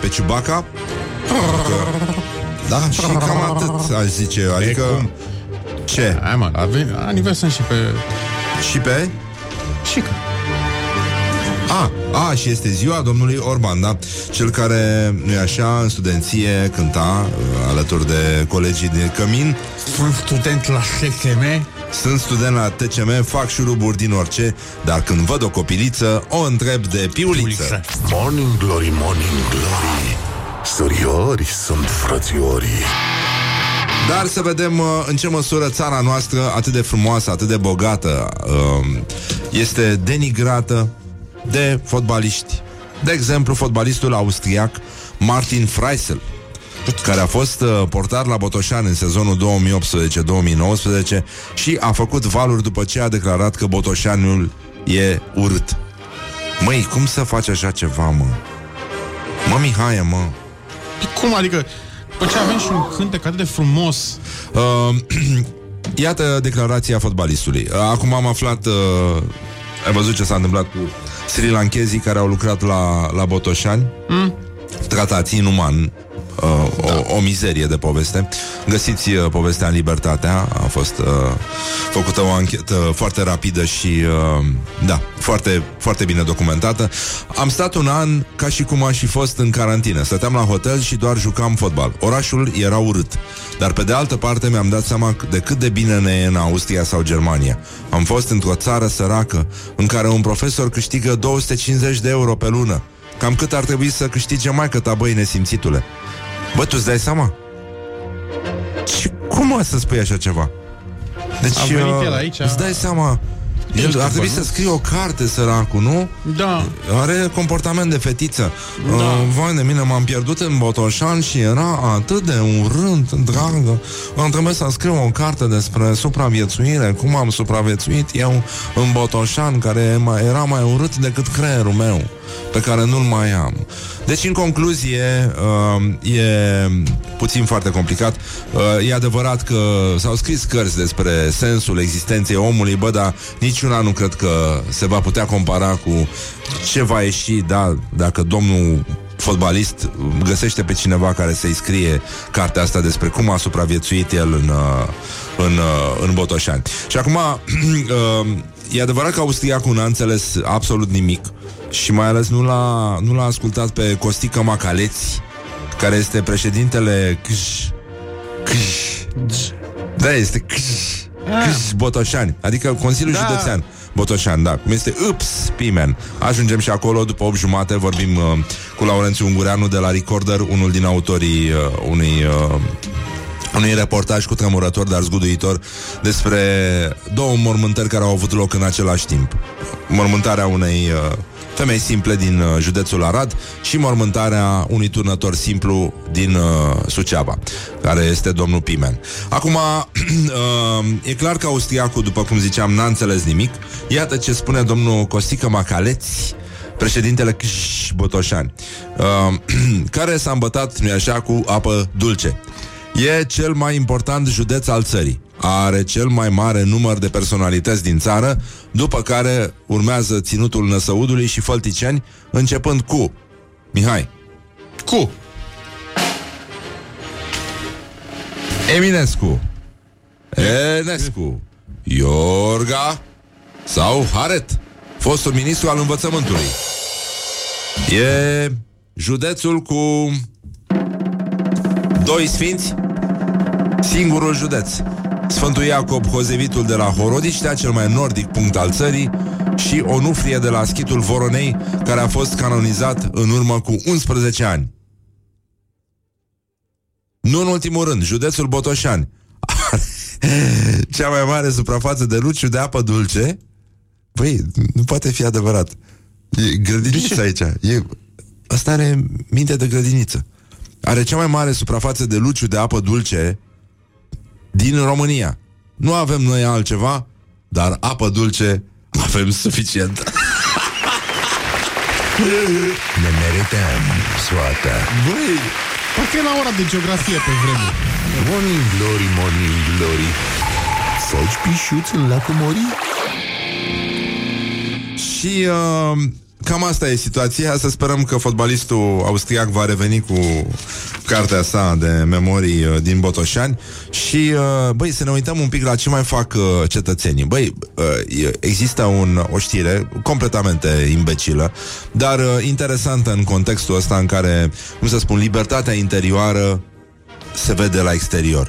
pe Ciubaca Da, și cam atât aș zice eu Adică cum? Ce? Hai mă, avem aniversăm și pe... Și pe? Și că... A, a, și este ziua domnului Orban, da? Cel care, nu așa, în studenție cânta uh, alături de colegii de Cămin. Sunt student la SSM. Sunt student la TCM, fac șuruburi din orice, dar când văd o copiliță, o întreb de piuliță. Morning Glory, Morning Glory Suriori sunt frățiorii Dar să vedem uh, în ce măsură țara noastră, atât de frumoasă, atât de bogată, uh, este denigrată de fotbaliști. De exemplu, fotbalistul austriac Martin Freisel, care a fost uh, portar la Botoșani în sezonul 2018-2019 și a făcut valuri după ce a declarat că Botoșaniul e urât. Măi, cum să faci așa ceva, mă? Mă, Mihai, mă. Cum adică? După ce avem și un cântec atât de frumos Uh, iată declarația fotbalistului. Uh, acum am aflat, uh, ai văzut ce s-a întâmplat cu sri lankezii care au lucrat la, la Botoșani? Mm. Tratați inuman. Uh, o, o mizerie de poveste. Găsiți uh, povestea în Libertatea. A fost uh, făcută o anchetă foarte rapidă și uh, da, foarte, foarte bine documentată. Am stat un an ca și cum aș fi fost în carantină. Stăteam la hotel și doar jucam fotbal. Orașul era urât. Dar pe de altă parte mi-am dat seama de cât de bine ne e în Austria sau Germania. Am fost într-o țară săracă în care un profesor câștigă 250 de euro pe lună. Cam cât ar trebui să câștige mai ta, băi, nesimțitule. Bă, tu îți dai seama? Și cum mă să spui așa ceva? Deci, A venit uh, el aici. Îți dai seama el Ești ar trebui bă, nu? să scrie o carte, săracul, nu? Da Are comportament de fetiță da. uh, Vai de mine, m-am pierdut în Botoșan Și era atât de urât, dragă Am trebuit să scriu o carte despre supraviețuire Cum am supraviețuit eu în Botoșan Care mai, era mai urât decât creierul meu Pe care nu-l mai am Deci, în concluzie uh, E puțin foarte complicat uh, E adevărat că s-au scris cărți despre sensul existenței omului Bă, dar niciuna nu cred că se va putea compara cu ce va ieși, da, dacă domnul fotbalist găsește pe cineva care să-i scrie cartea asta despre cum a supraviețuit el în, uh, în, uh, în Botoșani. Și acum, uh, e adevărat că austriacul n-a înțeles absolut nimic și mai ales nu l-a, nu l-a ascultat pe Costică Macaleți, care este președintele Câș, Câș, da, este Câș, Câș Botoșani, adică Consiliul Da. Județean. Botoșan, da, cum este Ups, Pimen. Ajungem și acolo după 8 jumate, vorbim uh, cu Laurențiu Ungureanu de la Recorder, unul din autorii uh, unui uh, unui reportaj cu tremurător, dar zguduitor despre două mormântări care au avut loc în același timp. Mormântarea unei uh, femei simple din uh, județul Arad și mormântarea unui turnător simplu din uh, Suceava, care este domnul Pimen. Acum, uh, e clar că austriacul, după cum ziceam, n-a înțeles nimic. Iată ce spune domnul Costică Macaleți, președintele Câș Botoșani, uh, care s-a îmbătat, nu așa, cu apă dulce. E cel mai important județ al țării. Are cel mai mare număr de personalități din țară, după care urmează ținutul Năsăudului și Fălticeni, începând cu Mihai, Cu? Eminescu, Enescu, Iorga. Sau Haret, fostul ministru al învățământului. E județul cu doi sfinți, singurul județ. Sfântul Iacob, Hozevitul de la Horodiștea, cel mai nordic punct al țării, și Onufrie de la Schitul Voronei, care a fost canonizat în urmă cu 11 ani. Nu în ultimul rând, județul Botoșani are cea mai mare suprafață de luciu de apă dulce. Băi, nu poate fi adevărat. E grădiniță aici. E... Asta are minte de grădiniță. Are cea mai mare suprafață de luciu de apă dulce din România. Nu avem noi altceva, dar apă dulce avem suficient. Ne merităm soarta. Băi, Parcă e la ora de geografie pe vremuri Morning glory, morning glory. Foci pișuți în lacul Mori? Și uh, cam asta e situația. Să sperăm că fotbalistul austriac va reveni cu cartea sa de memorii uh, din Botoșani și, uh, băi, să ne uităm un pic la ce mai fac uh, cetățenii. Băi, uh, e- există un, o știre completamente imbecilă, dar uh, interesantă în contextul ăsta în care, cum să spun, libertatea interioară se vede la exterior.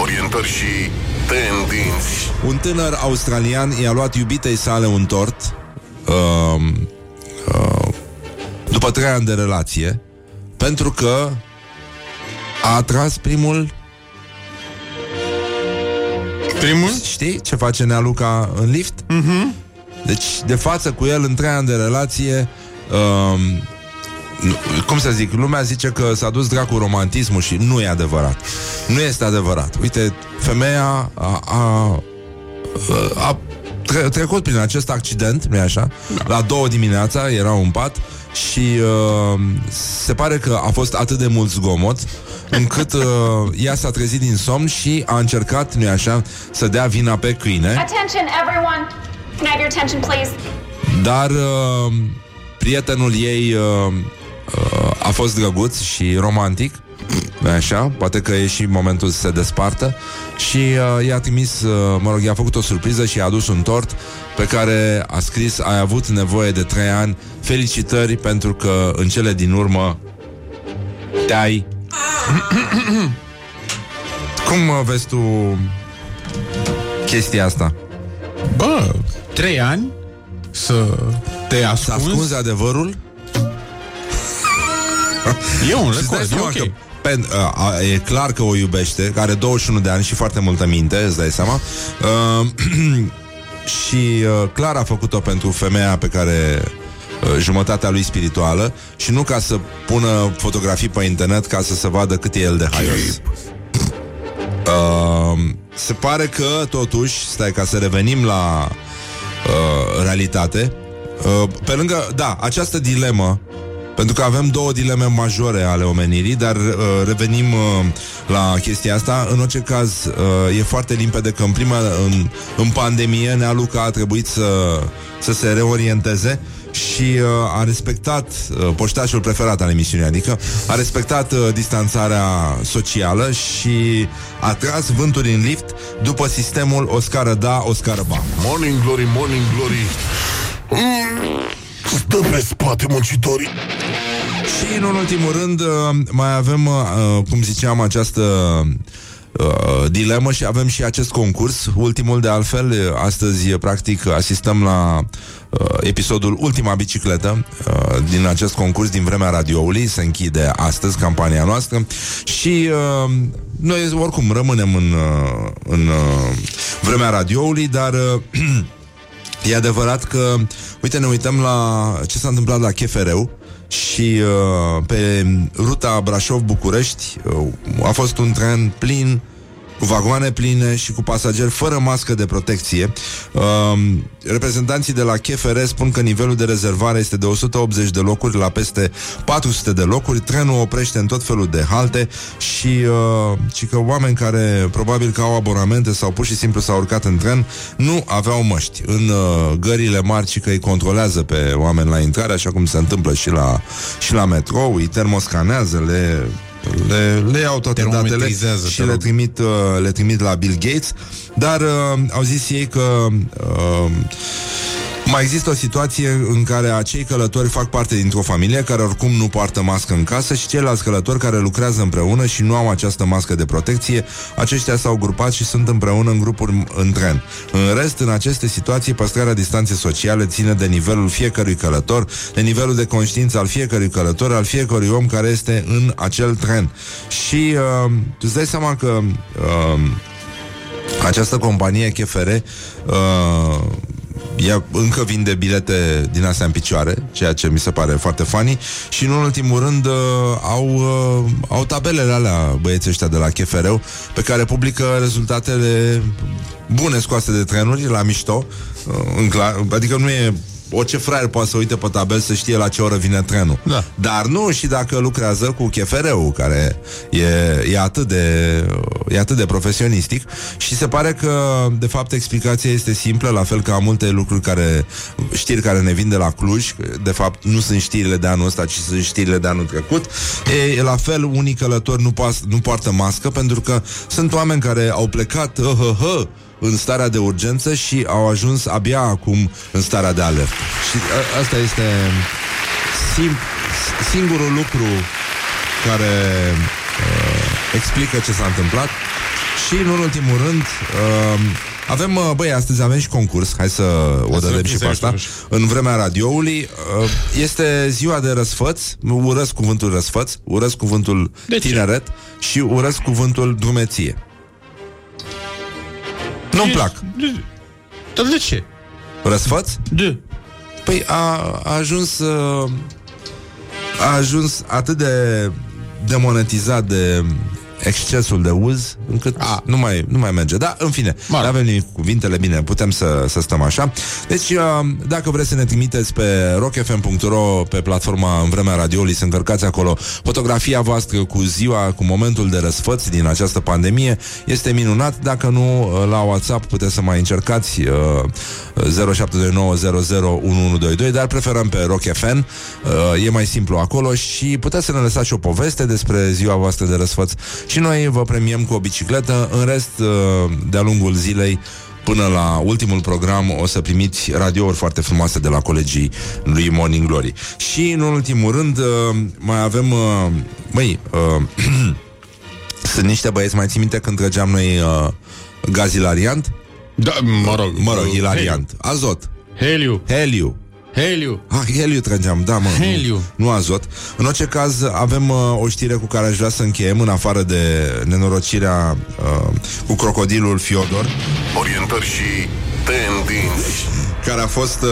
Orientări și tendinți. Un tânăr australian i-a luat iubitei sale un tort uh, uh, după trei ani de relație pentru că a atras primul Primul? Știi ce face Nealuca în lift? Mm-hmm. Deci, de față cu el, în trei ani de relație, uh, nu- cum să zic, lumea zice că s-a dus dracu romantismul și nu e adevărat. Nu este adevărat. Uite, femeia a, a, a tre- trecut prin acest accident, nu-i așa? La două dimineața era un pat și uh, se pare că a fost atât de mult zgomot încât uh, ea s-a trezit din somn și a încercat, nu-i așa, să dea vina pe câine. Attention, everyone. Can I have your attention, please? Dar uh, prietenul ei uh, uh, a fost drăguț și romantic nu Așa, poate că e și momentul să se despartă Și uh, i-a trimis, uh, mă rog, i-a făcut o surpriză și i-a adus un tort Pe care a scris Ai avut nevoie de trei ani Felicitări pentru că în cele din urmă Te-ai Cum uh, vezi tu Chestia asta? Bă, trei ani să te Să ascunzi, ascunzi adevărul? e un Și îți dai record, e seama ok. că pen, a, a, e clar că o iubește, că are 21 de ani și foarte multă minte, îți dai seama. Uh, și uh, clar a făcut-o pentru femeia pe care uh, jumătatea lui spirituală și nu ca să pună fotografii pe internet ca să se vadă cât e el de haios. Uh, se pare că, totuși, stai ca să revenim la uh, realitate, uh, pe lângă, da, această dilemă pentru că avem două dileme majore ale omenirii, dar uh, revenim uh, la chestia asta. În orice caz, uh, e foarte limpede că în prima, în, în pandemie, Nea Luca a trebuit să, să se reorienteze și uh, a respectat uh, poștașul preferat al emisiunii, adică a respectat uh, distanțarea socială și a tras vânturi în lift după sistemul o scară da, o scară ba. Morning Glory, Morning Glory mm, Stă pe spate muncitorii Și în ultimul rând uh, mai avem, uh, cum ziceam, această uh, dilemă și avem și acest concurs, ultimul de altfel, uh, astăzi uh, practic asistăm la uh, episodul Ultima Bicicletă uh, din acest concurs din vremea radioului, se închide astăzi campania noastră și uh, noi oricum rămânem în, uh, în uh, vremea radioului, dar uh, E adevărat că, uite, ne uităm la ce s-a întâmplat la Chefereu și uh, pe ruta Brașov-București uh, a fost un tren plin cu vagoane pline și cu pasageri fără mască de protecție. Uh, reprezentanții de la KFR spun că nivelul de rezervare este de 180 de locuri la peste 400 de locuri. Trenul oprește în tot felul de halte și, uh, și că oameni care probabil că au abonamente sau pur și simplu s-au urcat în tren nu aveau măști. În uh, gările mari și că îi controlează pe oameni la intrare, așa cum se întâmplă și la, și la metrou, îi termoscanează, le le, le iau toate datele Termometrizează, și te le rog. trimit, uh, le trimit la Bill Gates, dar uh, au zis ei că uh, mai există o situație în care acei călători fac parte dintr-o familie care oricum nu poartă mască în casă și ceilalți călători care lucrează împreună și nu au această mască de protecție, aceștia s-au grupat și sunt împreună în grupuri în tren. În rest, în aceste situații, păstrarea distanței sociale ține de nivelul fiecărui călător, de nivelul de conștiință al fiecărui călător, al fiecărui om care este în acel tren. Și uh, tu îți dai seama că uh, această companie KFR uh, ea încă vinde bilete din astea în picioare, ceea ce mi se pare foarte funny. Și în ultimul rând uh, au, uh, au tabelele alea băieții ăștia de la KFR pe care publică rezultatele bune scoase de trenuri la mișto, uh, în clar, adică nu e orice fraier poate să uite pe tabel să știe la ce oră vine trenul. Da. Dar nu și dacă lucrează cu chefereu, care e, e, atât de, e atât de profesionistic și se pare că, de fapt, explicația este simplă, la fel ca multe lucruri care, știri care ne vin de la Cluj, de fapt nu sunt știrile de anul ăsta, ci sunt știrile de anul trecut, e, la fel unii călători nu, pas, nu poartă mască pentru că sunt oameni care au plecat uh, uh, uh, în starea de urgență și au ajuns abia acum în starea de alertă. Și a, asta este sim, singurul lucru care uh, explică ce s-a întâmplat. Și, în ultimul rând, uh, avem, uh, băi, astăzi avem și concurs, hai să o dăm și pe asta. În vremea radioului uh, este ziua de răsfăț, urăsc cuvântul răsfăț, urăsc cuvântul De ce? tineret și urăsc cuvântul drumeție. Nu-mi plac. Dar de ce? Răsfăț? Da. Păi a, a ajuns uh, A ajuns atât de Demonetizat de excesul de uz încât A. nu mai, nu mai merge. Da, în fine, Mă rog. nu avem nimic cu cuvintele, bine, putem să, să stăm așa. Deci, uh, dacă vreți să ne trimiteți pe rockfm.ro pe platforma în vremea radioului, să încărcați acolo fotografia voastră cu ziua, cu momentul de răsfăț din această pandemie, este minunat. Dacă nu, uh, la WhatsApp puteți să mai încercați uh, 0729001122, dar preferăm pe Rock FM. Uh, e mai simplu acolo și puteți să ne lăsați și o poveste despre ziua voastră de răsfăț și noi vă premiem cu o bicicletă. În rest, uh, de-a lungul zilei, Până la ultimul program o să primiți radiouri foarte frumoase de la colegii lui Morning Glory. Și în ultimul rând uh, mai avem, uh, măi, uh, sunt niște băieți, mai ții minte când trăgeam noi uh, gaz ilariant? Da, mă rog. Mă rog, ilariant. Azot. Heliu. Heliu. Heliu. Ah, heliu trăgeam, da, mă. Heliu. Nu, nu azot. În orice caz, avem uh, o știre cu care aș vrea să încheiem, în afară de nenorocirea uh, cu crocodilul Fiodor, Orientări și tendinți. Care a fost uh,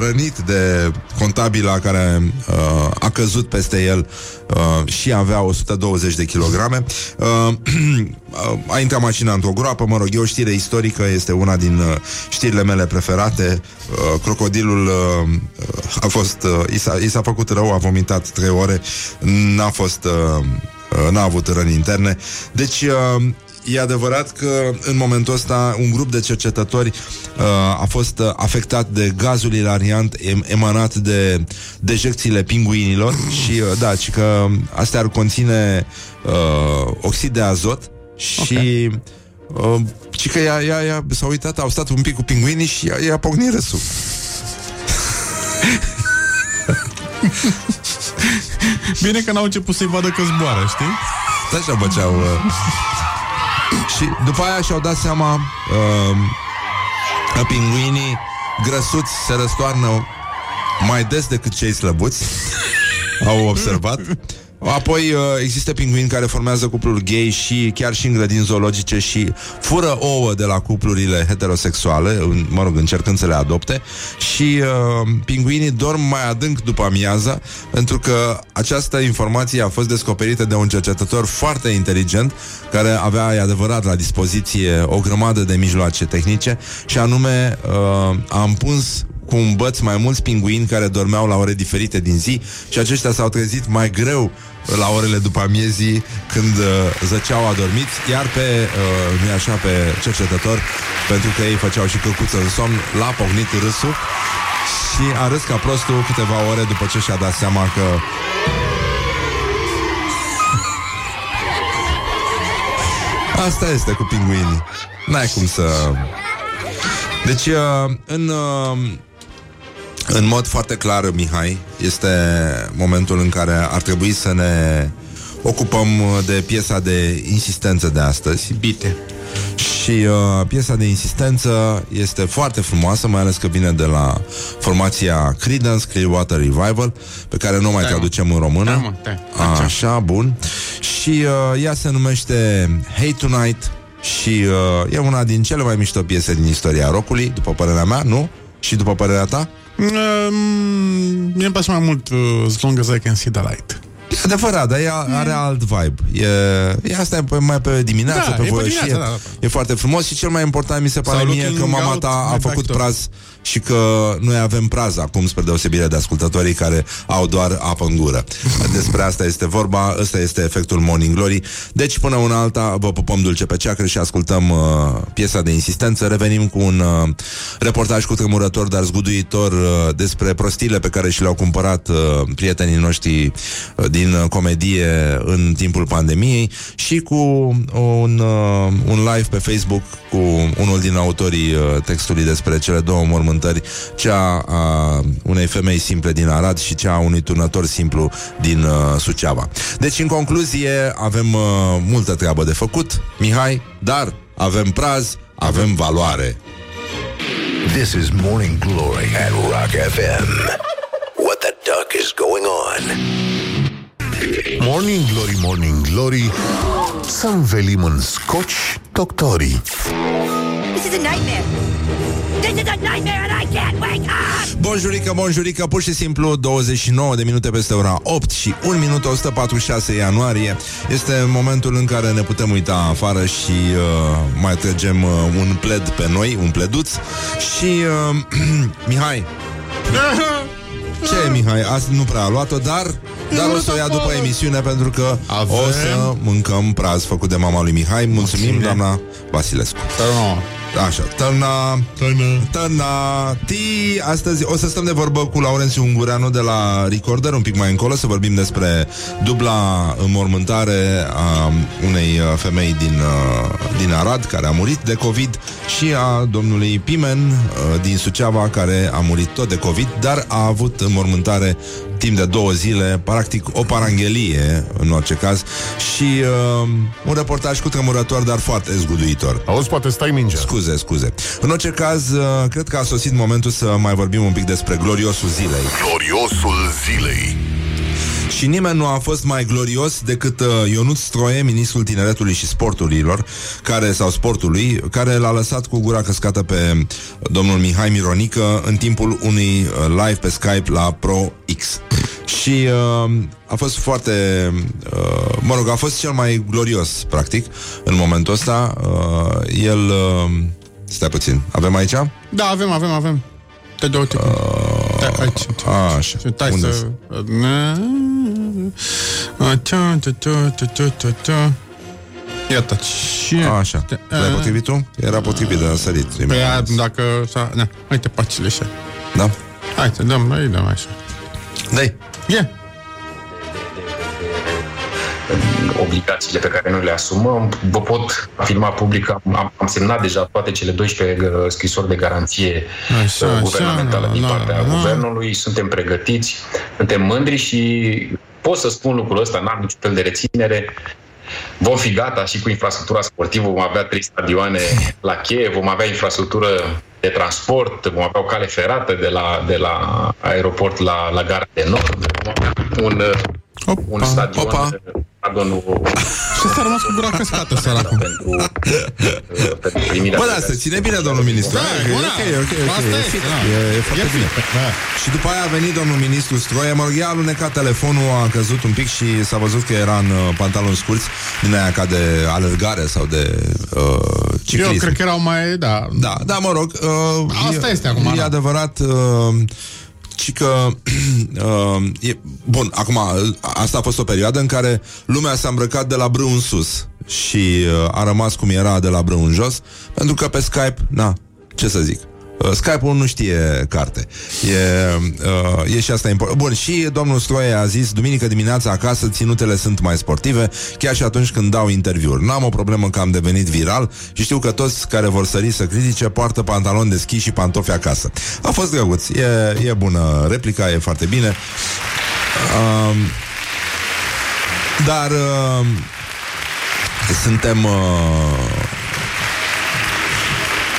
rănit de contabila care uh, a căzut peste el uh, și avea 120 de kilograme. Uh, a intrat mașina într-o groapă, mă rog, e o știre istorică, este una din uh, știrile mele preferate. Uh, crocodilul uh, uh, a fost, uh, i, s-a, i s-a făcut rău, a vomitat trei ore, n-a fost... Uh, uh, n-a avut răni interne. Deci, uh, E adevărat că în momentul ăsta un grup de cercetători uh, a fost uh, afectat de gazul ilariant em- emanat de dejecțiile pinguinilor și uh, da, și că astea ar conține uh, oxid de azot și uh, și că ea, ea, ea, s-a uitat, au stat un pic cu pinguinii și i-a, i-a pocnit râsul. Bine că n-au început să-i vadă că zboară, știi? Așa băceau uh. Și după aia și-au dat seama uh, Că pinguinii grăsuți se răstoarnă Mai des decât cei slăbuți. Au observat Apoi uh, există pinguini care formează cupluri gay și chiar și în grădini zoologice și fură ouă de la cuplurile heterosexuale, în, mă rog, încercând să le adopte. Și uh, pinguinii dorm mai adânc după amiaza pentru că această informație a fost descoperită de un cercetător foarte inteligent care avea, e adevărat, la dispoziție o grămadă de mijloace tehnice și anume uh, a împuns cu un băț mai mulți pinguini care dormeau la ore diferite din zi și aceștia s-au trezit mai greu la orele după amiezii când uh, zăceau adormiți, iar pe, uh, nu așa, pe cercetător, pentru că ei făceau și căcuță în somn, l-a pocnit râsul și a râs ca prostul câteva ore după ce și-a dat seama că Asta este cu pinguinii. N-ai cum să... Deci, uh, în, uh, în mod foarte clar, Mihai, este momentul în care ar trebui să ne ocupăm de piesa de insistență de astăzi. Bite. Și uh, piesa de insistență este foarte frumoasă, mai ales că vine de la formația Creedence Clearwater Revival, pe care nu o mai Stai, mă. traducem în română. Da, mă, stai. Așa. Așa, bun. Și uh, ea se numește Hey Tonight și uh, e una din cele mai mișto piese din istoria rockului, după părerea mea, nu? Și după părerea ta? Um, mie îmi place mai mult uh, As long as I can see the light. E adevărat, dar ea are alt vibe. E, e asta e pe- mai pe dimineață, Da, pe e pe voie și dimineață, e, da, da. e foarte frumos și cel mai important mi se pare Sau mie Looking că mama Out, ta a My făcut Factor. praz și că noi avem praz acum, spre deosebire de ascultătorii care au doar apă în gură. Despre asta este vorba, ăsta este efectul Morning Glory. Deci, până una alta, vă pupăm dulce pe ceacră și ascultăm uh, piesa de insistență. Revenim cu un uh, reportaj cu tremurător, dar zguduitor uh, despre prostiile pe care și le-au cumpărat uh, prietenii noștri uh, din uh, comedie în timpul pandemiei și cu un, uh, un live pe Facebook cu unul din autorii uh, textului despre cele două mormântări, cea a unei femei simple din Arad și cea a unui turnător simplu din uh, Suceava. Deci, în concluzie, avem uh, multă treabă de făcut, Mihai, dar avem praz, avem valoare. This is Morning Glory at Rock FM. What the duck is going on? Morning Glory, Morning Glory Să învelim în scoci doctorii This is a nightmare. This is a nightmare and I can't wake up! Bonjurică, bonjurică, pur și simplu 29 de minute peste ora 8 și 1 minut 146 ianuarie Este momentul în care ne putem uita afară și uh, mai tragem uh, un pled pe noi, un pleduț Și uh, Mihai Ce e Mihai? Azi nu prea a luat-o, dar dar o să o ia după emisiune pentru că Avem- o să mâncăm praz făcut de mama lui Mihai. Mulțumim, Bine. doamna Vasilescu. Așa, tărna, tărna, ti, astăzi o să stăm de vorbă cu Laurențiu Ungureanu de la Recorder, un pic mai încolo, să vorbim despre dubla înmormântare a unei uh, femei din, uh, din Arad, care a murit de COVID, și a domnului Pimen uh, din Suceava, care a murit tot de COVID, dar a avut înmormântare timp de două zile, practic o paranghelie, în orice caz, și uh, un reportaj cu tremurător, dar foarte zguduitor. Auzi, poate stai mingea. Scuze, scuze. În orice caz, uh, cred că a sosit momentul să mai vorbim un pic despre gloriosul zilei. Gloriosul zilei. Și nimeni nu a fost mai glorios decât uh, Ionut Stroie, ministrul tineretului și sporturilor, care, sau sportului, care l-a lăsat cu gura căscată pe domnul Mihai Mironică în timpul unui uh, live pe Skype la Pro X. Și uh, a fost foarte, uh, mă rog, a fost cel mai glorios, practic, în momentul ăsta. Uh, el, uh, stai puțin, avem aici? Da, avem, avem, avem. Te dau te Da, aici. Așa, Stai unde să... Tia, tia, tia, tia, tia, tia, tia. Iată, ce... Așa, l-ai potrivit tu? Era potrivit, dar a sărit. Păi, a, dacă... S-a, na, uite pacile așa. Da? Hai, te dăm, îi dăm așa. Dai. Ia. obligațiile pe care noi le asumăm. Vă pot afirma public că am, am semnat deja toate cele 12 uh, scrisori de garanție Așa, uh, așa, guvernamentală din da, partea da. guvernului. Suntem pregătiți, suntem mândri și pot să spun lucrul ăsta, n-am niciun fel de reținere. Vom fi gata și cu infrastructura sportivă, vom avea trei stadioane la cheie, vom avea infrastructură de transport, vom avea o cale ferată de la, de la aeroport la, la gara de nord, vom avea un, uh, un stadion, opa. Stadionul Și s-a rămas cu gura căscată, săracul. pentru, uh, pentru primirea Bă, de da, se ține bine, domnul ministru. Da, E bă, ok, da. ok, ok. Asta E e, fit, da. e, e foarte E bine. fit, da. Și după aia a venit domnul ministru Stroie, mă rog, i-a alunecat telefonul, a căzut un pic și s-a văzut că era în uh, pantaloni scurți, din aia ca de alergare sau de uh, ciclism. Eu cred că erau mai, da. Da, da, mă rog. Uh, Asta e, este acum, E da. adevărat... Uh, ci că uh, e, Bun, acum Asta a fost o perioadă în care Lumea s-a îmbrăcat de la brâu în sus Și uh, a rămas cum era de la brâu în jos Pentru că pe Skype Na, ce să zic. Uh, Skype-ul nu știe carte. E, uh, e și asta important Bun, și domnul Stroie a zis Duminică dimineața acasă ținutele sunt mai sportive Chiar și atunci când dau interviuri. N-am o problemă că am devenit viral Și știu că toți care vor sări să critique Poartă pantaloni de schi și pantofi acasă. A fost drăguț, e, e bună replica E foarte bine. Um, Dar uh, Suntem uh,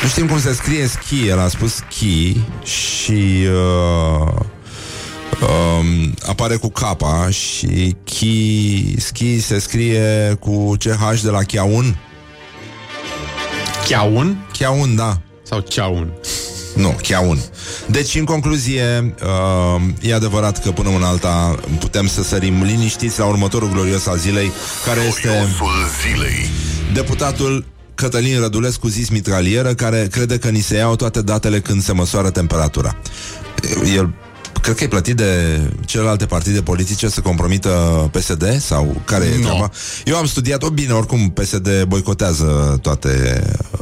nu știm cum se scrie ski, el a spus ski și uh, um, apare cu capa și ski, ski se scrie cu CH de la Chiaun. Chiaun? Chiaun, da. Sau ceaun? Nu, Chiaun. Deci, în concluzie, uh, e adevărat că până în alta putem să sărim liniștiți la următorul glorios al zilei, care este Gloriosul zilei. deputatul Cătălin Rădulescu zis mitralieră, care crede că ni se iau toate datele când se măsoară temperatura. El cred că e plătit de celelalte partide politice să compromită PSD sau care e Nu. treaba? Eu am studiat-o bine, oricum PSD boicotează toate uh,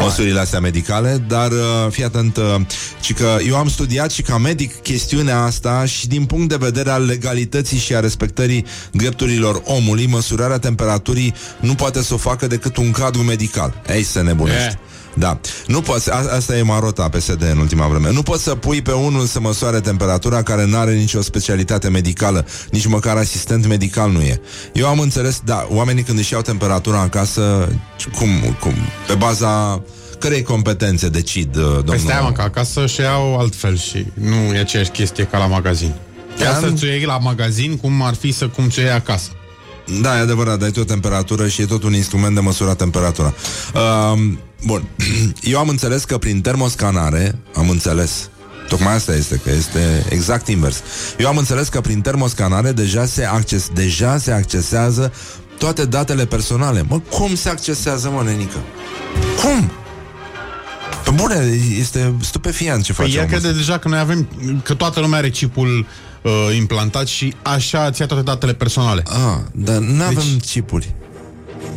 măsurile astea medicale, dar uh, fii atent, uh, ci că eu am studiat și ca medic chestiunea asta și din punct de vedere al legalității și a respectării drepturilor omului, măsurarea temperaturii nu poate să o facă decât un cadru medical. Ei, se nebunește. Eh. Da. Nu poți, a, asta e marota PSD în ultima vreme. Nu poți să pui pe unul să măsoare temperatura care nu are nicio specialitate medicală, nici măcar asistent medical nu e. Eu am înțeles, da, oamenii când își iau temperatura acasă, cum, cum, pe baza cărei competențe decid, uh, domnul... Păi stai mă, că acasă și iau altfel și nu e aceeași chestie ca la magazin. Da, Ia nu- să-ți o iei la magazin cum ar fi să cum ți o iei acasă. Da, e adevărat, dai tot temperatură și e tot un instrument de măsurat temperatura. Uh, bun. Eu am înțeles că prin termoscanare, am înțeles, Tocmai asta este, că este exact invers. Eu am înțeles că prin termoscanare deja se, acces, deja se accesează toate datele personale. Mă, cum se accesează, mă, nenică? Cum? Pe bune, este stupefiant ce Păi face ea omul crede deja că noi avem, că toată lumea are chipul uh, implantat și așa ți ia toate datele personale. Ah, dar nu avem Deci- chipuri.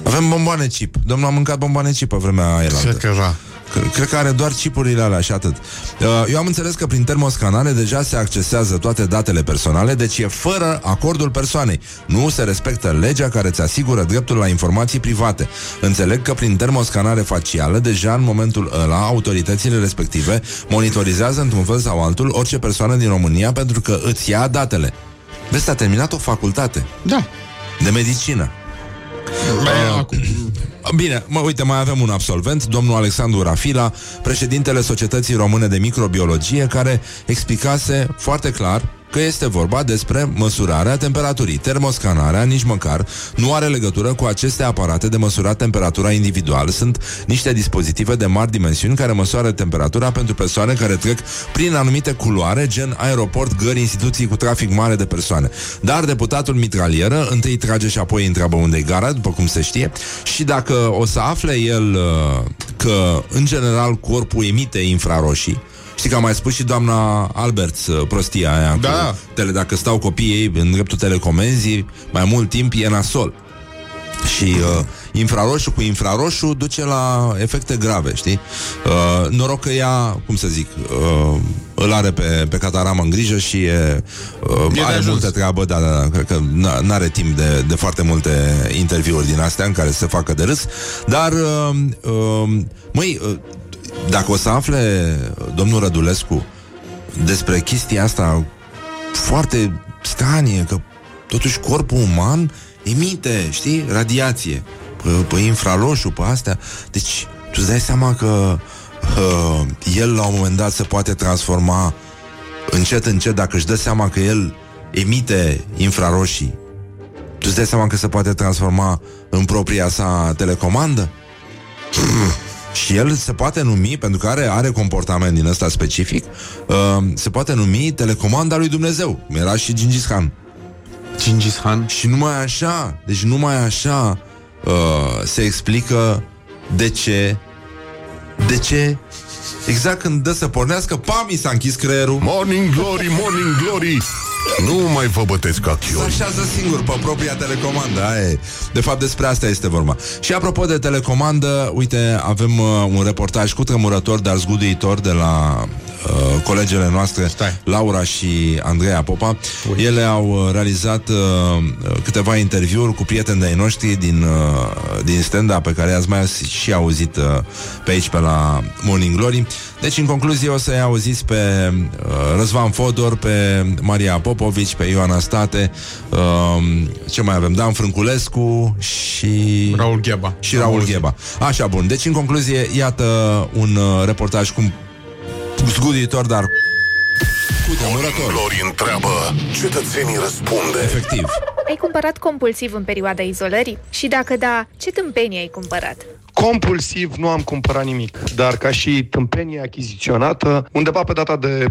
Avem bomboane chip. Domnul a mâncat bomboane chip pe vremea aia. Cred că da. C- Cred că are doar chipurile alea și atât. Uh, Eu am înțeles că prin termoscanare deja se accesează toate datele personale, deci e fără acordul persoanei. Nu se respectă legea care îți asigură dreptul la informații private. Înțeleg că prin termoscanare facială, deja în momentul ăla, autoritățile respective monitorizează într-un fel sau altul orice persoană din România pentru că îți ia datele. Vezi, a terminat o facultate Da. de medicină. Uh, acum, Bine, mă, uite, mai avem un absolvent, domnul Alexandru Rafila, președintele Societății Române de Microbiologie, care explicase foarte clar că este vorba despre măsurarea temperaturii. Termoscanarea nici măcar nu are legătură cu aceste aparate de măsurat temperatura individual. Sunt niște dispozitive de mari dimensiuni care măsoară temperatura pentru persoane care trec prin anumite culoare, gen aeroport, gări, instituții cu trafic mare de persoane. Dar deputatul mitralieră întâi trage și apoi întreabă unde e gara, după cum se știe, și dacă o să afle el uh, că, în general, corpul emite infraroșii, Știi că a mai spus și doamna Alberts uh, prostia aia Da. cu tele, Dacă stau copiii ei în dreptul telecomenzii Mai mult timp e nasol și uh, infraroșu cu infraroșu duce la efecte grave, știi? Uh, noroc că ea, cum să zic, uh, îl are pe, pe Cataramă în grijă și e, uh, E de are ajuns. multă treabă, da, da, da, cred că n- n-are timp de, de foarte multe interviuri din astea în care se facă de râs, dar, uh, uh, măi, uh, dacă o să afle domnul Rădulescu despre chestia asta foarte stranie, că totuși corpul uman emite, știi, radiație pe, pe infraroșu, pe astea. Deci, tu îți dai seama că uh, el la un moment dat se poate transforma încet, încet, dacă își dă seama că el emite infraroșii, tu îți dai seama că se poate transforma în propria sa telecomandă? Și el se poate numi, pentru că are, are comportament din ăsta specific, uh, se poate numi telecomanda lui Dumnezeu. Era și Gingis Khan. Gingis Khan. Și numai așa, deci numai așa uh, se explică de ce, de ce, exact când dă să pornească, pam, i s-a închis creierul. Morning Glory, Morning Glory Nu mai vă bătesc ca Se chiori așează singur pe propria telecomandă aia e. De fapt despre asta este vorba Și apropo de telecomandă Uite, avem uh, un reportaj cu tremurător Dar zguduitor de la uh, Colegele noastre Stai. Laura și Andreea Popa Ui. Ele au uh, realizat uh, Câteva interviuri cu prieteni de-ai noștri Din, uh, din stand-up Pe care ați mai și auzit uh, Pe aici, pe la Morning Glory Deci, în concluzie, o să-i auziți pe uh, Răzvan Fodor Pe Maria Popovici, pe Ioana State uh, Ce mai avem? Dan Frânculescu Și... Raul Gheba. Și Raul Gheba. Așa, bun. Deci, în concluzie, iată un uh, reportaj cum zguduitor, dar cu tremurător. Glory întreabă Cetățenii răspunde Efectiv. Ai cumpărat compulsiv în perioada izolării? Și dacă da, ce tâmpenie ai cumpărat? Compulsiv nu am cumpărat nimic, dar ca și tâmpenie achiziționată, undeva pe data de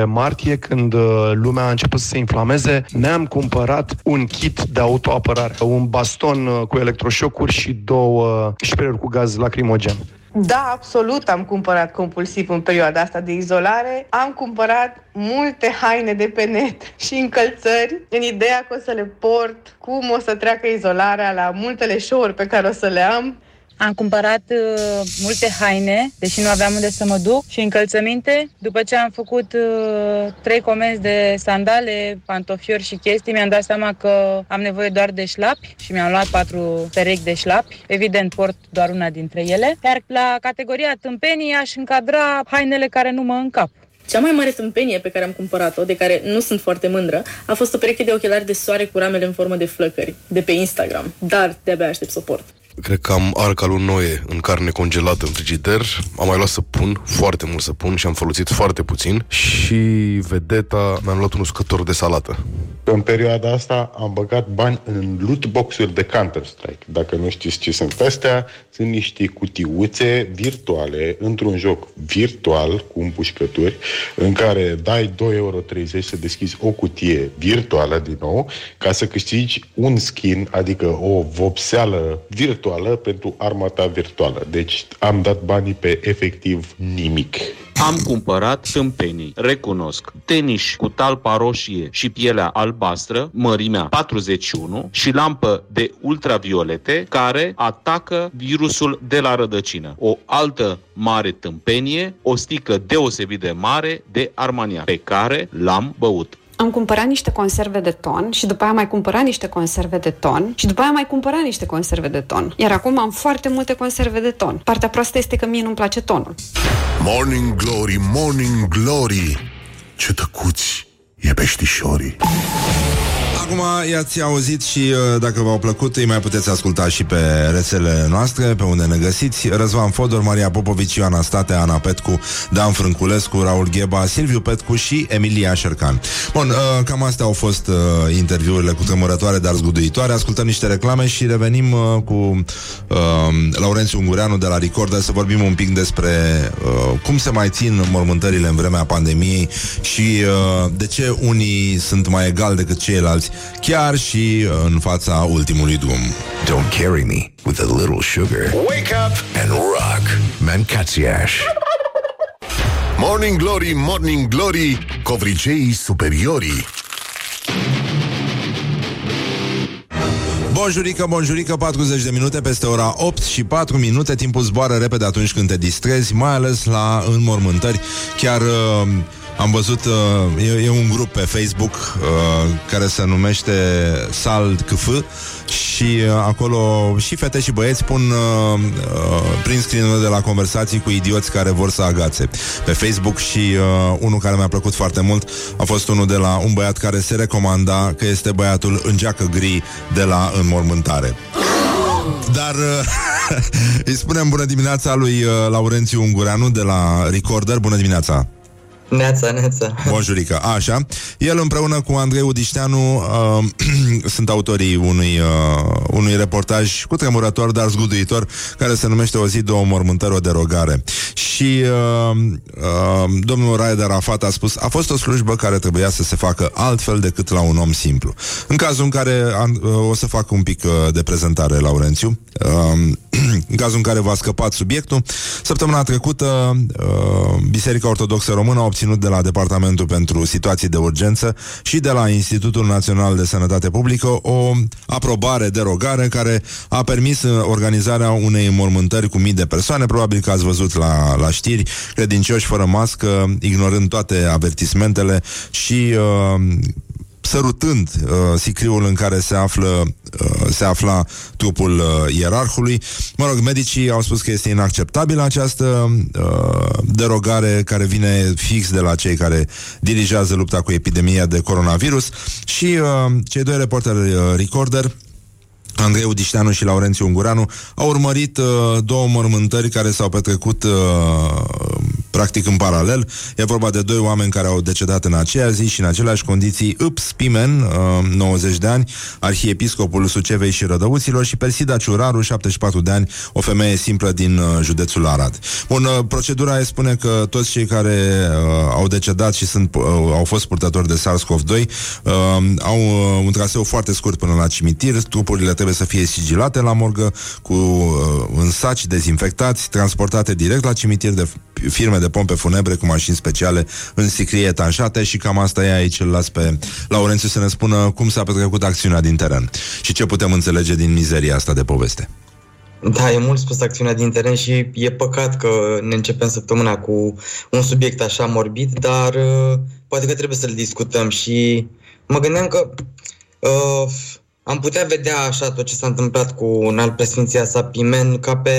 14-15 martie, când uh, lumea a început să se inflameze, ne-am cumpărat un kit de autoapărare, un baston uh, cu electroșocuri și două șperuri cu gaz lacrimogen. Da, absolut am cumpărat compulsiv în perioada asta de izolare. Am cumpărat multe haine de pe net și încălțări în ideea că o să le port, cum o să treacă izolarea la multele show-uri pe care o să le am. Am cumpărat uh, multe haine, deși nu aveam unde să mă duc, și încălțăminte. După ce am făcut uh, trei comenzi de sandale, pantofiori și chestii, mi-am dat seama că am nevoie doar de șlapi și mi-am luat patru perechi de șlapi. Evident, port doar una dintre ele. Iar la categoria tâmpenii aș încadra hainele care nu mă încap. Cea mai mare tâmpenie pe care am cumpărat-o, de care nu sunt foarte mândră, a fost o pereche de ochelari de soare cu ramele în formă de flăcări, de pe Instagram. Dar de-abia aștept să o port. Cred că am arca lui Noe în carne congelată în frigider. Am mai luat să pun, foarte mult să pun Și am folosit foarte puțin. Și vedeta, mi-am luat un uscător de salată. În perioada asta am băgat bani în loot box-uri de Counter-Strike. Dacă nu știți ce sunt astea, sunt niște cutiuțe virtuale într-un joc virtual cu împușcături în care dai 2,30 euro să deschizi o cutie virtuală din nou ca să câștigi un skin, adică o vopseală virtuală pentru armata virtuală. Deci am dat banii pe efectiv nimic. Am cumpărat tâmpenii, recunosc, tenis cu talpa roșie și pielea albastră, mărimea 41 și lampă de ultraviolete care atacă virusul de la rădăcină. O altă mare tâmpenie, o sticlă deosebit de mare de armaniac, pe care l-am băut. Am cumpărat niște conserve de ton și după aia am mai cumpărat niște conserve de ton și după aia am mai cumpărat niște conserve de ton. Iar acum am foarte multe conserve de ton. Partea proastă este că mie nu-mi place tonul. Morning Glory, Morning Glory Ce tăcuți e peștișorii Acum i-ați auzit și uh, dacă v-au plăcut îi mai puteți asculta și pe rețelele noastre pe unde ne găsiți. Răzvan Fodor, Maria Popovici, Ioana State, Ana Petcu, Dan Frânculescu, Raul Gheba, Silviu Petcu și Emilia Șercan. Bun, uh, cam astea au fost uh, interviurile cu tremurătoare, dar zguduitoare. Ascultăm niște reclame și revenim uh, cu uh, Laurențiu Ungureanu de la Recorder să vorbim un pic despre uh, cum se mai țin mormântările în vremea pandemiei și uh, de ce unii sunt mai egali decât ceilalți chiar și în fața ultimului drum. Don't carry me with a little sugar. Wake up and rock. Mancațiaș. Morning Glory, Morning Glory Covriceii superiorii Bonjurică, bonjurică, 40 de minute peste ora 8 și 4 minute Timpul zboară repede atunci când te distrezi Mai ales la înmormântări Chiar uh, am văzut uh, e, e un grup pe Facebook uh, Care se numește Sald KF Și uh, acolo și fete și băieți Pun uh, uh, prin screen de la conversații Cu idioți care vor să agațe Pe Facebook și uh, unul care mi-a plăcut foarte mult A fost unul de la un băiat care se recomanda Că este băiatul în geacă gri De la înmormântare dar uh, îi spunem bună dimineața lui uh, Laurențiu Ungureanu de la Recorder. Bună dimineața! Neața, neața. Bonjurică, așa. El împreună cu Andrei Udișteanu uh, sunt autorii unui, uh, unui reportaj cu tremurător, dar zguduitor, care se numește O zi, două mormântări, o derogare. Și uh, uh, domnul Raed Arafat a spus, a fost o slujbă care trebuia să se facă altfel decât la un om simplu. În cazul în care uh, o să fac un pic uh, de prezentare, Laurențiu, uh, în cazul în care v-a scăpat subiectul, săptămâna trecută uh, Biserica Ortodoxă Română a obținut de la Departamentul pentru Situații de Urgență și de la Institutul Național de Sănătate Publică o aprobare derogare care a permis uh, organizarea unei mormântări cu mii de persoane. Probabil că ați văzut la, la știri credincioși fără mască, ignorând toate avertismentele și uh, sărutând uh, sicriul în care se află uh, se afla trupul uh, ierarhului. Mă rog, medicii au spus că este inacceptabilă această uh, derogare care vine fix de la cei care dirigează lupta cu epidemia de coronavirus și uh, cei doi reporteri uh, Recorder Andrei Udișteanu și Laurențiu Ungureanu au urmărit uh, două mormântări care s-au petrecut uh, practic în paralel. E vorba de doi oameni care au decedat în aceea zi și în aceleași condiții. Ups Pimen, uh, 90 de ani, arhiepiscopul Sucevei și Rădăuților și Persida Ciuraru, 74 de ani, o femeie simplă din uh, județul Arad. Bun, uh, procedura spune că toți cei care uh, au decedat și sunt, uh, au fost purtători de SARS-CoV-2 uh, au uh, un traseu foarte scurt până la cimitir, trupurile trebuie să fie sigilate la morgă cu uh, în saci dezinfectați, transportate direct la cimitir de firme de pompe funebre cu mașini speciale în sicrie etanșate și cam asta e aici, îl las pe Laurențiu să ne spună cum s-a petrecut acțiunea din teren și ce putem înțelege din mizeria asta de poveste. Da, e mult spus acțiunea din teren și e păcat că ne începem săptămâna cu un subiect așa morbid, dar uh, poate că trebuie să-l discutăm și mă gândeam că uh, am putea vedea așa tot ce s-a întâmplat cu un alt președinția sa Pimen ca pe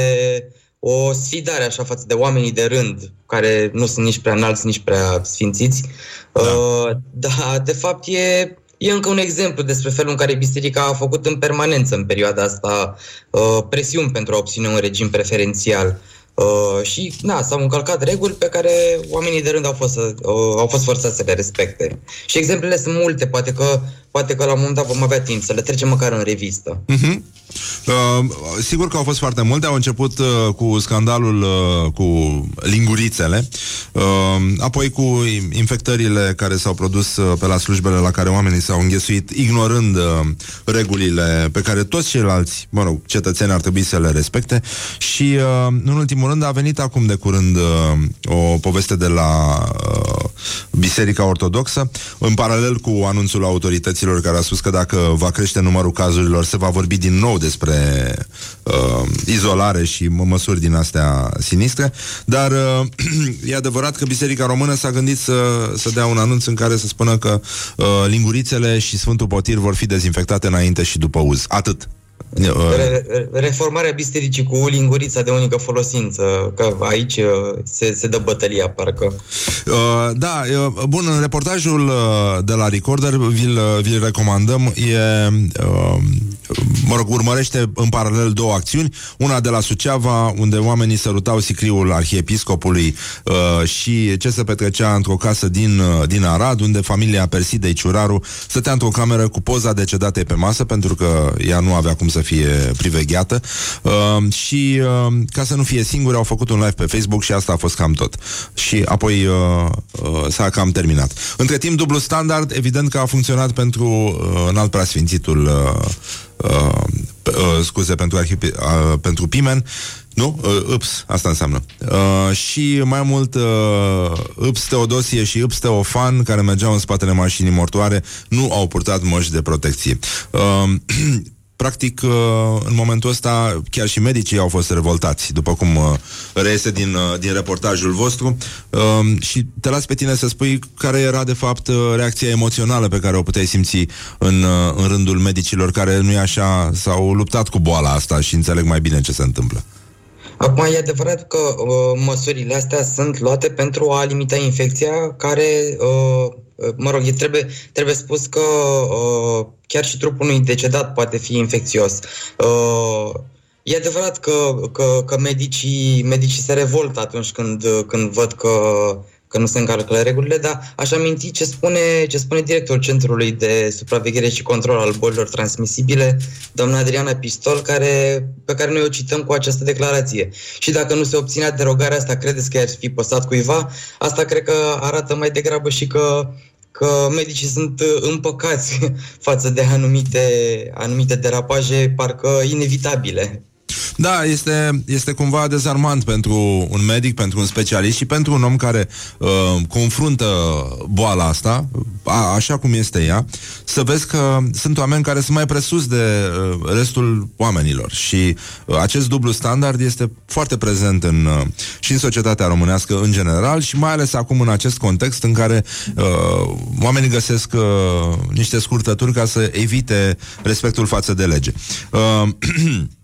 o sfidare așa față de oamenii de rând, care nu sunt nici prea înalți, nici prea sfințiți. Da, uh, da de fapt e, e încă un exemplu despre felul în care biserica a făcut în permanență în perioada asta uh, presiuni pentru a obține un regim preferențial. Uh, și, na, s-au încălcat reguli pe care oamenii de rând au fost, să, uh, au fost forțați să le respecte. Și exemplele sunt multe, poate că, poate că la un moment dat vom avea timp să le trecem măcar în revistă. Uh-huh. Uh, sigur că au fost foarte multe. Au început uh, cu scandalul uh, cu lingurițele, uh, apoi cu infectările care s-au produs uh, pe la slujbele la care oamenii s-au înghesuit, ignorând uh, regulile pe care toți ceilalți, mă rog, cetățeni ar trebui să le respecte. Și, uh, în ultimul rând, a venit acum de curând uh, o poveste de la uh, Biserica Ortodoxă, în paralel cu anunțul autorităților care a spus că dacă va crește numărul cazurilor, se va vorbi din nou despre uh, izolare și mă- măsuri din astea sinistre, dar uh, e adevărat că Biserica Română s-a gândit să, să dea un anunț în care să spună că uh, lingurițele și Sfântul Potir vor fi dezinfectate înainte și după uz. Atât. Uh, Re- re- reformarea bisericii cu lingurița de unică folosință, că aici uh, se, se dă bătălia, parcă. Uh, da, uh, bun, în reportajul uh, de la Recorder vi-l, uh, vi-l recomandăm. E, uh, mă rog, urmărește în paralel două acțiuni. Una de la Suceava, unde oamenii sărutau sicriul arhiepiscopului uh, și ce se petrecea într-o casă din, uh, din Arad, unde familia Persidei Ciuraru stătea într-o cameră cu poza decedatei pe masă, pentru că ea nu avea cum să fie privegheată. Uh, și uh, ca să nu fie singuri, au făcut un live pe Facebook și asta a fost cam tot. Și apoi uh, uh, s-a cam terminat. Între timp, dublu standard, evident că a funcționat pentru uh, înalt preasfințitul uh, uh, uh, scuze, pentru, arhipi, uh, pentru Pimen, nu? Uh, ups, asta înseamnă. Uh, și mai mult uh, Ups Teodosie și Ups Teofan, care mergeau în spatele mașinii mortoare, nu au purtat măști de protecție. Uh, Practic, uh, în momentul ăsta, chiar și medicii au fost revoltați, după cum uh, reiese din, uh, din reportajul vostru. Uh, Și te las pe tine să spui care era, de fapt, uh, reacția emoțională pe care o puteai simți în, uh, în rândul medicilor care, nu e așa, s-au luptat cu boala asta și înțeleg mai bine ce se întâmplă. Acum, e adevărat că uh, măsurile astea sunt luate pentru a limita infecția care, uh, uh, mă rog, e, trebuie, trebuie spus că uh, chiar și trupul unui decedat poate fi infecțios. Uh, e adevărat că, că, că medicii, medicii se revoltă atunci când, când văd că, că nu se încalcă regulile, dar aș aminti ce spune, ce spune directorul Centrului de Supraveghere și Control al Bolilor Transmisibile, doamna Adriana Pistol, care, pe care noi o cităm cu această declarație. Și dacă nu se obținea derogarea asta, credeți că ar fi păsat cuiva? Asta cred că arată mai degrabă și că că medicii sunt uh, împăcați față de anumite, anumite derapaje parcă inevitabile. Da, este, este cumva dezarmant pentru un medic, pentru un specialist și pentru un om care uh, confruntă boala asta, a, așa cum este ea, să vezi că sunt oameni care sunt mai presus de uh, restul oamenilor și uh, acest dublu standard este foarte prezent în, uh, și în societatea românească în general și mai ales acum în acest context în care uh, oamenii găsesc uh, niște scurtături ca să evite respectul față de lege. Uh,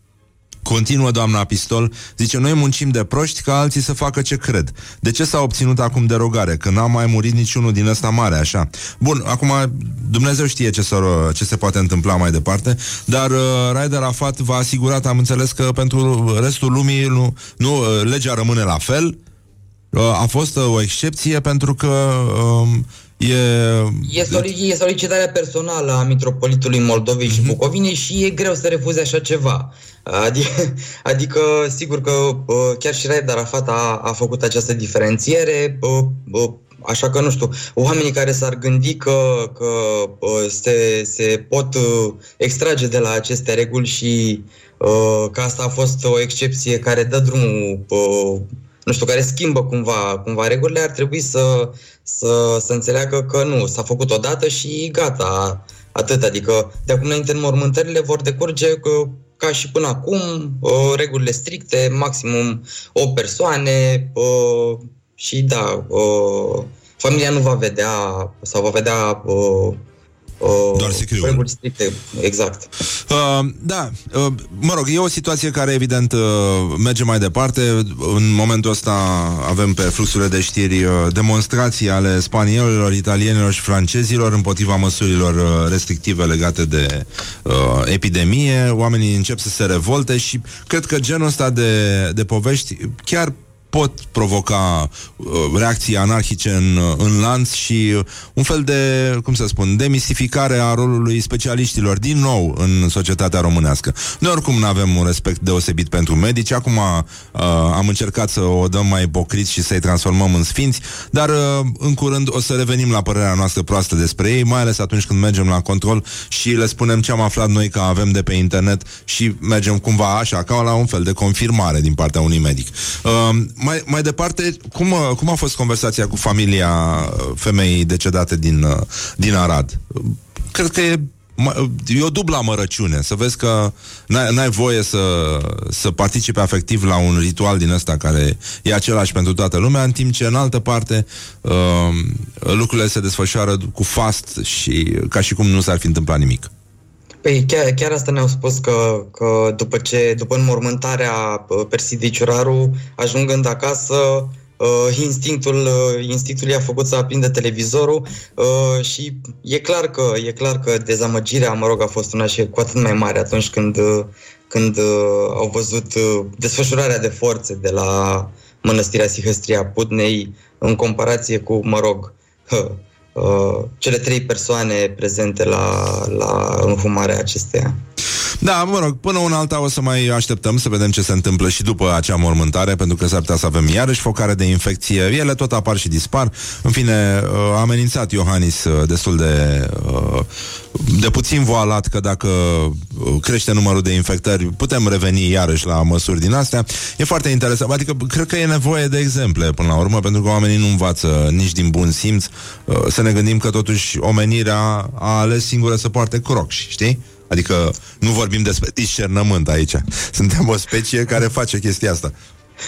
Continuă doamna Pistol, zice, noi muncim de proști ca alții să facă ce cred. De ce s-a obținut acum derogare? Că n-a mai murit niciunul din ăsta mare, așa. Bun, acum Dumnezeu știe ce, s ce se poate întâmpla mai departe, dar uh, Raed Arafat v-a asigurat, am înțeles că pentru restul lumii nu, nu uh, legea rămâne la fel. Uh, a fost uh, o excepție pentru că uh, e... E, soli- e solicitarea personală a mitropolitului Moldovei și Bucovinei și e greu să refuze așa ceva. Adică, adică sigur că uh, chiar și Raed Arafat a, a făcut această diferențiere, uh, uh, așa că nu știu, oamenii care s-ar gândi că, că uh, se, se pot uh, extrage de la aceste reguli și uh, că asta a fost o excepție care dă drumul uh, nu știu, care schimbă cumva, cumva regulile, ar trebui să, să, să înțeleagă că nu, s-a făcut odată și gata, atât. Adică de acum înainte înmormântările vor decurge că, ca și până acum, uh, regulile stricte, maximum 8 persoane uh, și da, uh, familia nu va vedea sau va vedea uh, uh, Doar sicriul. reguli stricte. Exact. Uh, da, uh, mă rog, e o situație care evident uh, merge mai departe. În momentul ăsta avem pe fluxurile de știri uh, demonstrații ale spaniolilor, italienilor și francezilor împotriva măsurilor uh, restrictive legate de uh, epidemie. Oamenii încep să se revolte și cred că genul ăsta de, de povești chiar pot provoca uh, reacții anarhice în, uh, în lanț și uh, un fel de, cum să spun, demistificare a rolului specialiștilor din nou în societatea românească. Noi oricum nu avem un respect deosebit pentru medici, acum uh, am încercat să o dăm mai ipocriți și să-i transformăm în sfinți, dar uh, în curând o să revenim la părerea noastră proastă despre ei, mai ales atunci când mergem la control și le spunem ce am aflat noi că avem de pe internet și mergem cumva așa, ca la un fel de confirmare din partea unui medic. Uh, mai, mai departe, cum, uh, cum a fost conversația cu familia uh, femeii decedate din, uh, din Arad? Uh, Cred că e, mă- e o dubla mărăciune, să vezi că n-ai, n-ai voie să, să participe afectiv la un ritual din ăsta care e același pentru toată lumea, în timp ce în altă parte uh, lucrurile se desfășoară cu fast și ca și cum nu s-ar fi întâmplat nimic. Păi chiar, chiar asta ne-au spus că, că după ce după înmormântarea uh, Persidei Ciuraru, ajungând acasă, uh, instinctul, uh, instinctul i-a făcut să aprindă televizorul uh, și e clar că e clar că dezamăgirea, mă rog, a fost una și cu atât mai mare atunci când, uh, când uh, au văzut uh, desfășurarea de forțe de la mănăstirea Sihăstria Putnei în comparație cu, mă rog, uh, uh, cele trei persoane prezente la, la înhumarea acesteia. Da, mă rog, până una alta o să mai așteptăm să vedem ce se întâmplă și după acea mormântare, pentru că s-ar putea să avem iarăși focare de infecție. Ele tot apar și dispar. În fine, uh, a amenințat Iohannis uh, destul de, uh, de puțin voalat că dacă uh, crește numărul de infectări, putem reveni iarăși la măsuri din astea. E foarte interesant. Adică, cred că e nevoie de exemple până la urmă, pentru că oamenii nu învață nici din bun simț. Uh, Să ne gândim că totuși omenirea a ales singură să poarte crocs, știi? Adică nu vorbim despre discernământ aici. Suntem o specie care face chestia asta.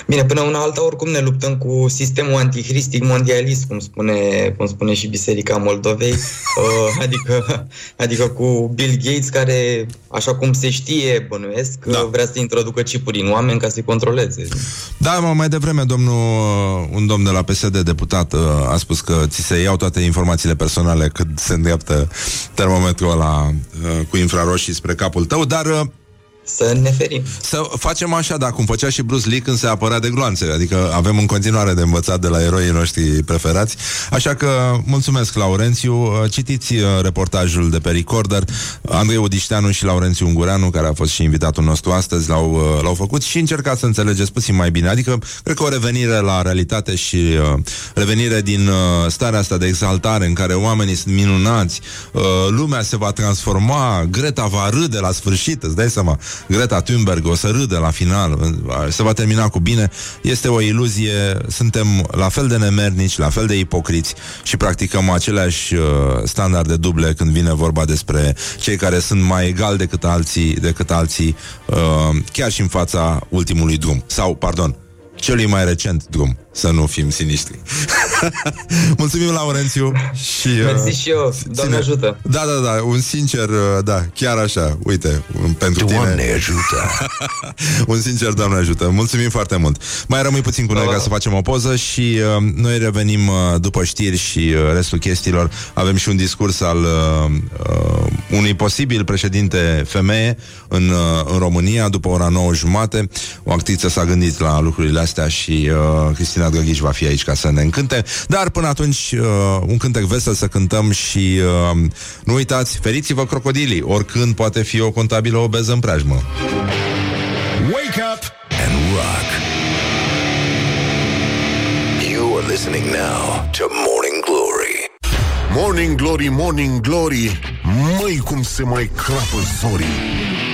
Bine, până una alta, oricum ne luptăm cu sistemul antihristic mondialist, cum spune, cum spune și Biserica Moldovei, uh, adică, adică cu Bill Gates, care, așa cum se știe, bănuiesc, da. vrea să introducă chipuri în oameni ca să-i controleze. Da, mă, mai devreme domnul, uh, un domn de la PSD, deputat, uh, a spus că ți se iau toate informațiile personale când se îndreaptă termometrul ăla uh, cu infraroșii spre capul tău, dar uh, Să ne ferim. Să facem așa, da, cum făcea și Bruce Lee când se apărea de gloanțe. Adică avem în continuare de învățat de la eroii noștri preferați. Așa că mulțumesc, Laurențiu. Uh, Citiți uh, reportajul de pe Recorder. Andrei Odișteanu și Laurențiu Ungureanu, care a fost și invitatul nostru astăzi, l-au, uh, l-au făcut și încercați să înțelegeți puțin mai bine. Adică, cred că o revenire la realitate și uh, revenire din uh, starea asta de exaltare în care oamenii sunt minunați, uh, lumea se va transforma, Greta va râde la sfârșit, îți dai seama, Greta Thunberg o să râde la final, uh, se va termina cu bine, este o iluzie, suntem la fel de nemernici, la fel de ipocriți și practicăm aceleași uh, standarde duble când vine vorba despre cei care sunt mai egali decât alții, decât alții uh, chiar și în fața ultimului drum. Sau, pardon, celui mai recent drum, să nu fim sinistri. Mulțumim, Laurențiu. Și, uh, Mersi și eu. Doamne ține- ajută. Da, da, da, un sincer, uh, da, chiar așa, uite, un- pentru Doamne tine. ajută. un sincer, Doamne ajută. Mulțumim foarte mult. Mai rămâi puțin cu noi ca să facem o poză și uh, noi revenim uh, după știri și uh, restul chestiilor. Avem și un discurs al uh, uh, unui posibil președinte femeie în, uh, în România după ora 9 jumate. O actriță s-a gândit la lucrurile astea și uh, Cristina Drăghici va fi aici ca să ne încânte. Dar până atunci, uh, un cântec vesel să cântăm și uh, nu uitați, feriți-vă crocodilii, oricând poate fi o contabilă obeză în preajmă. Wake up and rock. You are listening now to Morning Glory. Morning Glory, Morning Glory Măi cum se mai crapă zorii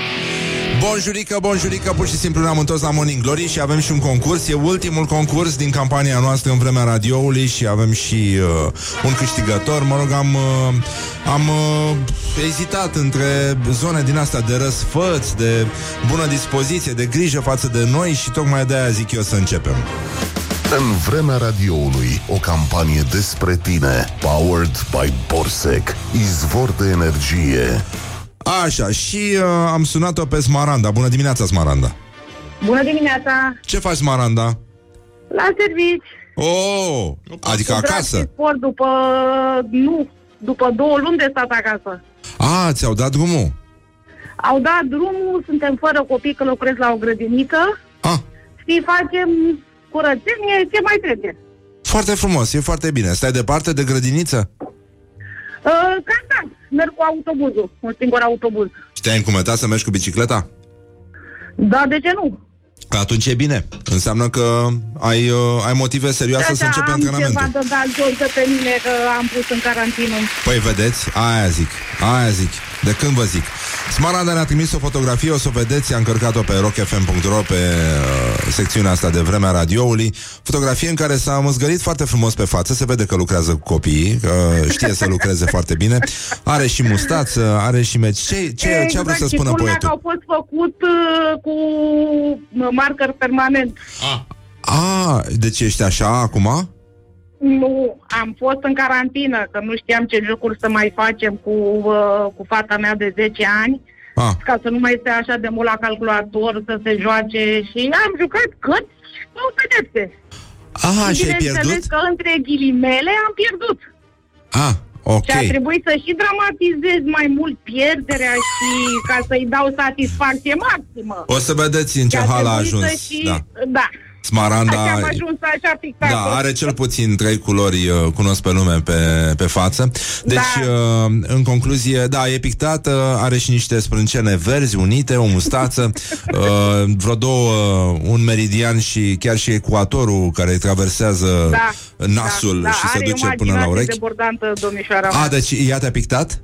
Bonjurică, bonjurică, pur și simplu ne-am întors la Morning Glory și avem și un concurs. E ultimul concurs din campania noastră în vremea radioului și avem și uh, un câștigător. Mă rog, am, uh, am uh, ezitat între zone din astea de răsfăți, de bună dispoziție, de grijă față de noi și tocmai de aia zic eu să începem. În vremea radioului, o campanie despre tine, powered by Borsec, izvor de energie. Așa, și uh, am sunat-o pe Smaranda. Bună dimineața, Smaranda. Bună dimineața! Ce faci, Smaranda? La servici. Oh, adică Cu drag acasă. și Sport după... Nu, după două luni de stat acasă. A, ți-au dat drumul. Au dat drumul, suntem fără copii că lucrez la o grădiniță. Ah. Și facem curățenie, ce mai trebuie. Foarte frumos, e foarte bine. Stai departe de grădiniță? Uh, cam da, merg cu autobuzul, un singur autobuz. Și te-ai încumetat să mergi cu bicicleta? Da, de ce nu? Că atunci e bine. Înseamnă că ai, uh, ai motive serioase să începi am antrenamentul. ceva de dat jos de pe mine că am pus în carantină. Păi vedeți, aia zic, aia zic. De când vă zic? Smaranda ne-a trimis o fotografie, o să o vedeți, a încărcat-o pe rockfm.ro pe uh, secțiunea asta de vremea radioului. Fotografie în care s-a măzgărit foarte frumos pe față, se vede că lucrează cu copiii, că știe să lucreze foarte bine. Are și mustață, are și meci. Ce, ce, ce a vrut să Exact, și spună culmea că poetul? au fost făcut uh, cu uh, marker permanent. A, deci ești așa acum? Nu, am fost în carantină, că nu știam ce jocuri să mai facem cu, uh, cu fata mea de 10 ani. Ah. Ca să nu mai stea așa de mult la calculator, să se joace și am jucat cât nu pedepse. Ah, și ai Bineînțeles pierdut? că între ghilimele am pierdut. Ah, ok. Și a trebuit să și dramatizez mai mult pierderea și ca să-i dau satisfacție maximă. O să vedeți în ce Și a hal a trebuit ajuns. să Și... Da. da. Smaranda Așa am ajuns așa pictat. Da, are cel puțin trei culori uh, cunosc pe lume pe, pe față. Deci, Da. uh, în concluzie, da, e pictată, are și niște sprâncene verzi unite, o mustață, uh, vreo două, uh, un meridian și chiar și ecuatorul care îi traversează Da, nasul da, și se are duce până la imaginație urechi. debordantă, domnișoara A, mea. deci ea te-a pictat?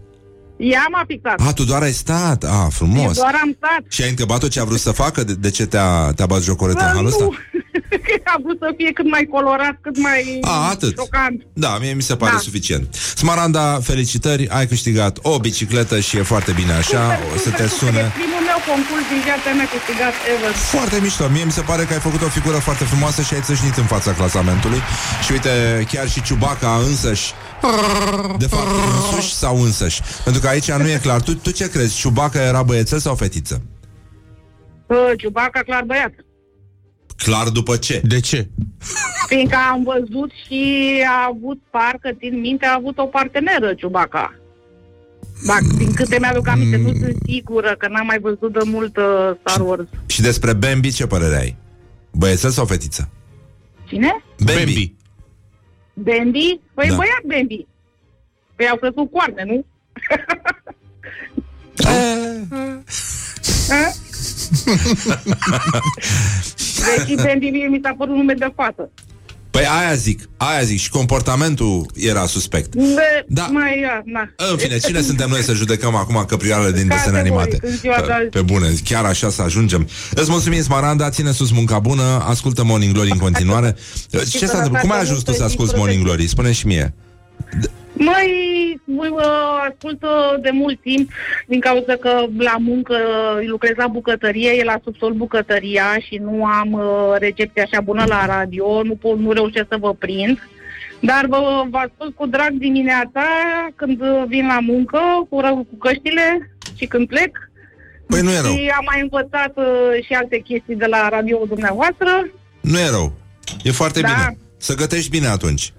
Ea m-a pictat. A, tu doar ai stat. A, frumos. Doar am stat. Și ai întrebat-o ce a vrut să facă? De, de ce te-a, te-a bat jocoret în Bă, halul ăsta? nu. a vrut să fie cât mai colorat, cât mai A, atât. șocant. Da, mie mi se pare Da. suficient. Smaranda, felicitări, ai câștigat o bicicletă și e foarte bine așa, o să te E sune. primul meu concurs din viața mea câștigat ever. Foarte mișto. Mie mi se pare că ai făcut o figură foarte frumoasă și ai țâșnit în fața clasamentului. Și uite, chiar și Ciubaca însăși de fapt, însuși sau însăși? Pentru că aici nu e clar. Tu, tu ce crezi? Ciubaca era băiețel sau fetiță? Uh, Ciubaca clar băiat. Clar după ce? De ce? Fiindcă am văzut și a avut, parcă țin minte, a avut o parteneră Ciubaca. Dacă, din câte mi-aduc aminte, nu sunt sigură că n-am mai văzut de mult uh, Star Wars. Și despre Bambi ce părere ai? Băiețel sau fetiță? Cine? Bambi. Bambi? Păi Da. da. băiat Bambi. Păi au crescut coarne, nu? Ha? Deci Bambi mie mi s-a părut nume de fată. Păi aia zic, aia zic și comportamentul era suspect. De, da. Mai, ia, na. În fine, cine suntem noi să judecăm acum căprioarele din desene animate? Categoric, în ziua de Pe, azi. pe bune, chiar așa să ajungem. Îți mulțumim, Smaranda, ține sus munca bună, ascultă Morning Glory în continuare. Ce s-a întâmplat? Cum ai ajuns tu să asculti Morning Glory? Spune și mie. Mai uh, ascult uh, de mult timp din cauza că la muncă uh, lucrez la bucătărie, e la subsol bucătăria și nu am uh, recepție așa bună la radio, nu, pot, nu reușesc să vă prind. Dar vă, vă ascult cu drag dimineața când uh, vin la muncă cu, ră- cu căștile și când plec. Păi nu e rău. Și am mai învățat uh, și alte chestii de la radio dumneavoastră. Nu e rău. E foarte Da. bine. Să gătești bine atunci.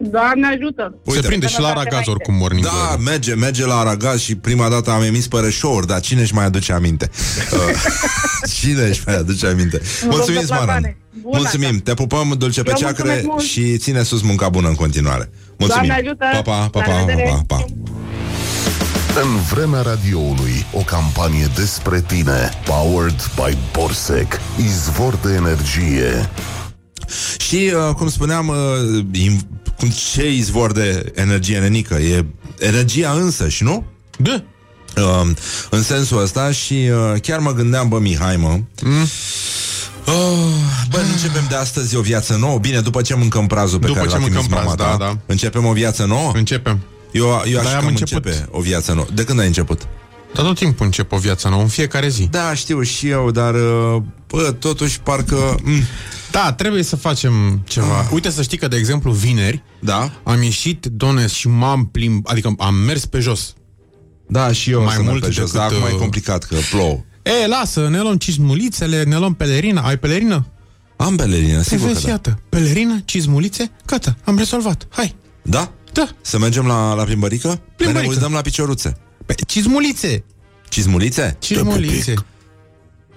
Doamne ajută! Uite. Se prinde și la Aragaz oricum Morning Da, Glory. merge, merge la Aragaz și prima dată am emis părășouri, dar cine își mai aduce aminte? Uh, cine își mai aduce aminte? Mulțumim, Rog de Smaran. platoane. Bună, Mulțumim, te pupăm dulce pe Eu ceacre mulțumesc mult. și ține sus munca bună în continuare. Mulțumim. Doamne ajută! Pa, pa, pa, La pa, pa, revedere! pa, pa. În vremea radioului, o campanie despre tine, powered by Borsec, izvor de energie. Și, uh, cum spuneam, uh, in- cum ce izvor de energie nenică? E energia însă, și nu? Da. Uh, în sensul ăsta și uh, chiar mă gândeam, bă, Mihai, mă, Mm. Oh, bă, începem de astăzi o viață nouă Bine, după ce mâncăm prazul pe După care ce l-a trimis mâncăm mama praz, ta da, da. Începem o viață nouă? Începem. Eu, eu Da, așa am că început. începe o viață nouă De când ai început? Dar tot timpul încep o viață nouă, în fiecare zi. Da, știu și eu, dar uh, bă, totuși parcă... Mm, Da, trebuie să facem ceva. Uite să știi că, de exemplu, vineri da? am ieșit, dones, și m-am plimb, adică am mers pe jos. Da, și eu Mai să merg mult pe jos, decât, dar acum e uh, complicat că plouă. E, lasă, ne luăm cizmulițele, ne luăm pelerină. Ai pelerină? Am pelerină, sigur Păi că vezi, da. iată, pelerină, cizmulițe, gata, am rezolvat. Hai. Da? Da. Să mergem la, la plimbărică? Plimbărică. Ne uităm la picioruțe. Pe cizmulițe. Cizmulițe? Cizmulițe.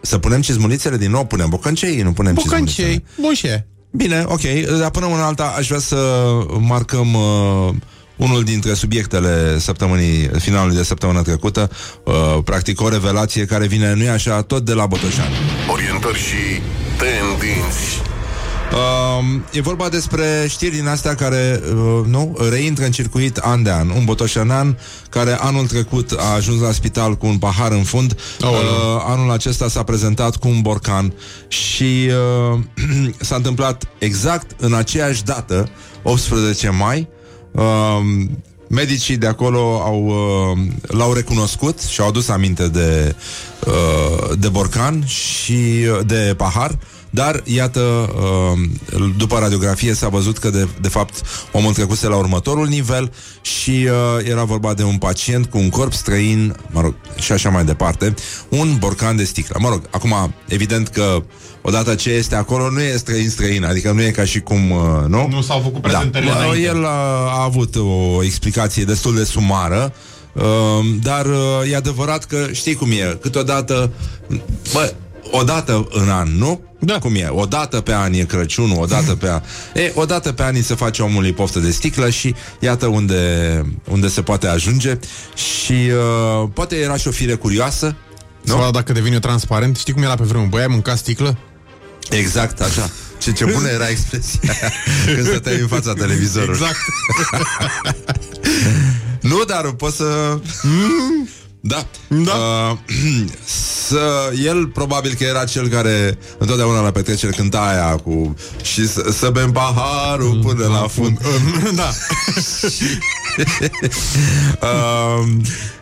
Să punem cizmulițele din nou? Punem bucăncei, nu punem cizmulițele. Bucăncei, bușe. Bine, ok, dar până în alta aș vrea să marcăm uh, unul dintre subiectele săptămânii, finalului de săptămână trecută, uh, practic o revelație care vine, nu-i așa, tot de la Botoșani. Orientări și tendinți. Uh, e vorba despre știri din astea care uh, nu, reintră în circuit an de an. Un botoșanan care anul trecut a ajuns la spital cu un pahar în fund. Uh, anul acesta s-a prezentat cu un borcan și uh, s-a întâmplat exact în aceeași dată, 18 mai. Uh, medicii de acolo au, uh, l-au recunoscut și au adus aminte de, uh, de borcan și uh, de pahar dar, iată, uh, după radiografie s-a văzut că, de, de fapt, omul trecuse la următorul nivel și uh, era vorba de un pacient cu un corp străin, mă rog, și așa mai departe, un borcan de sticlă. Mă rog, acum, evident că odată ce este acolo, nu e străin-străin, adică nu e ca și cum, uh, nu? Nu s-au făcut prezentările da. înainte. El a, a avut o explicație destul de sumară, uh, dar uh, e adevărat că știi cum e, câteodată, bă, o dată în an, nu? Da. Cum e? O dată pe an e Crăciunul, o dată pe an. E, o dată pe an îi se face omului poftă de sticlă și iată unde, unde se poate ajunge și uh, poate era și o fire curioasă. Nu? Sau dacă devine transparent, știi cum era pe vremuri? Băi, ai mâncat sticlă? Exact, așa. Ce, ce bună era expresia aia când stăteai în fața televizorului. Exact. nu, dar poți să... Da. da. Uh, să, el probabil că era cel care întotdeauna la petreceri cânta aia cu și să, să bem paharul Mm, până la fund. da. uh,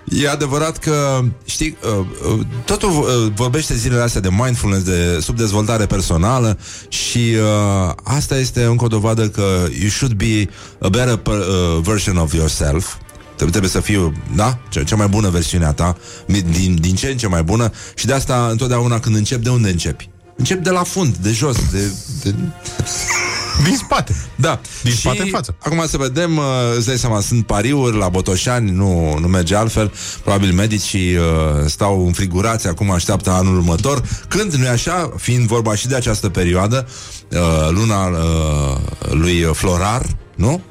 e adevărat că, știi, uh, uh, totul uh, vorbește zilele astea de mindfulness, de subdezvoltare personală și uh, asta este încă o dovadă că you should be a better per, uh, version of yourself. Trebuie, trebuie să fiu, da? Cea, cea mai bună versiune a ta, din, din ce în ce mai bună și de asta întotdeauna când încep, de unde începi? Încep de la fund, de jos, de... de... Din spate. Da. Din și spate în față. Acum să vedem, uh, îți dai seama, sunt pariuri la Botoșani, nu, nu merge altfel. Probabil medicii uh, stau înfrigurați, acum așteaptă anul următor. Când, nu-i așa, fiind vorba și de această perioadă, uh, luna uh, lui Florar, nu?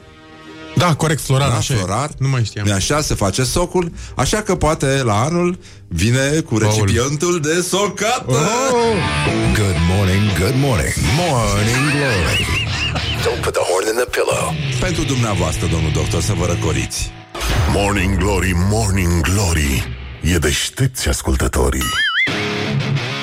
Da, corect, Florar, da, așa e. Florar. Nu mai știam. nu așa, se face socul, așa că poate la anul vine cu recipientul de socată. Oh! Good morning, good morning, morning glory. Don't put the horn in the pillow. Pentru dumneavoastră, domnul doctor, să vă răcoriți. Morning Glory, Morning Glory E deștepți ascultătorii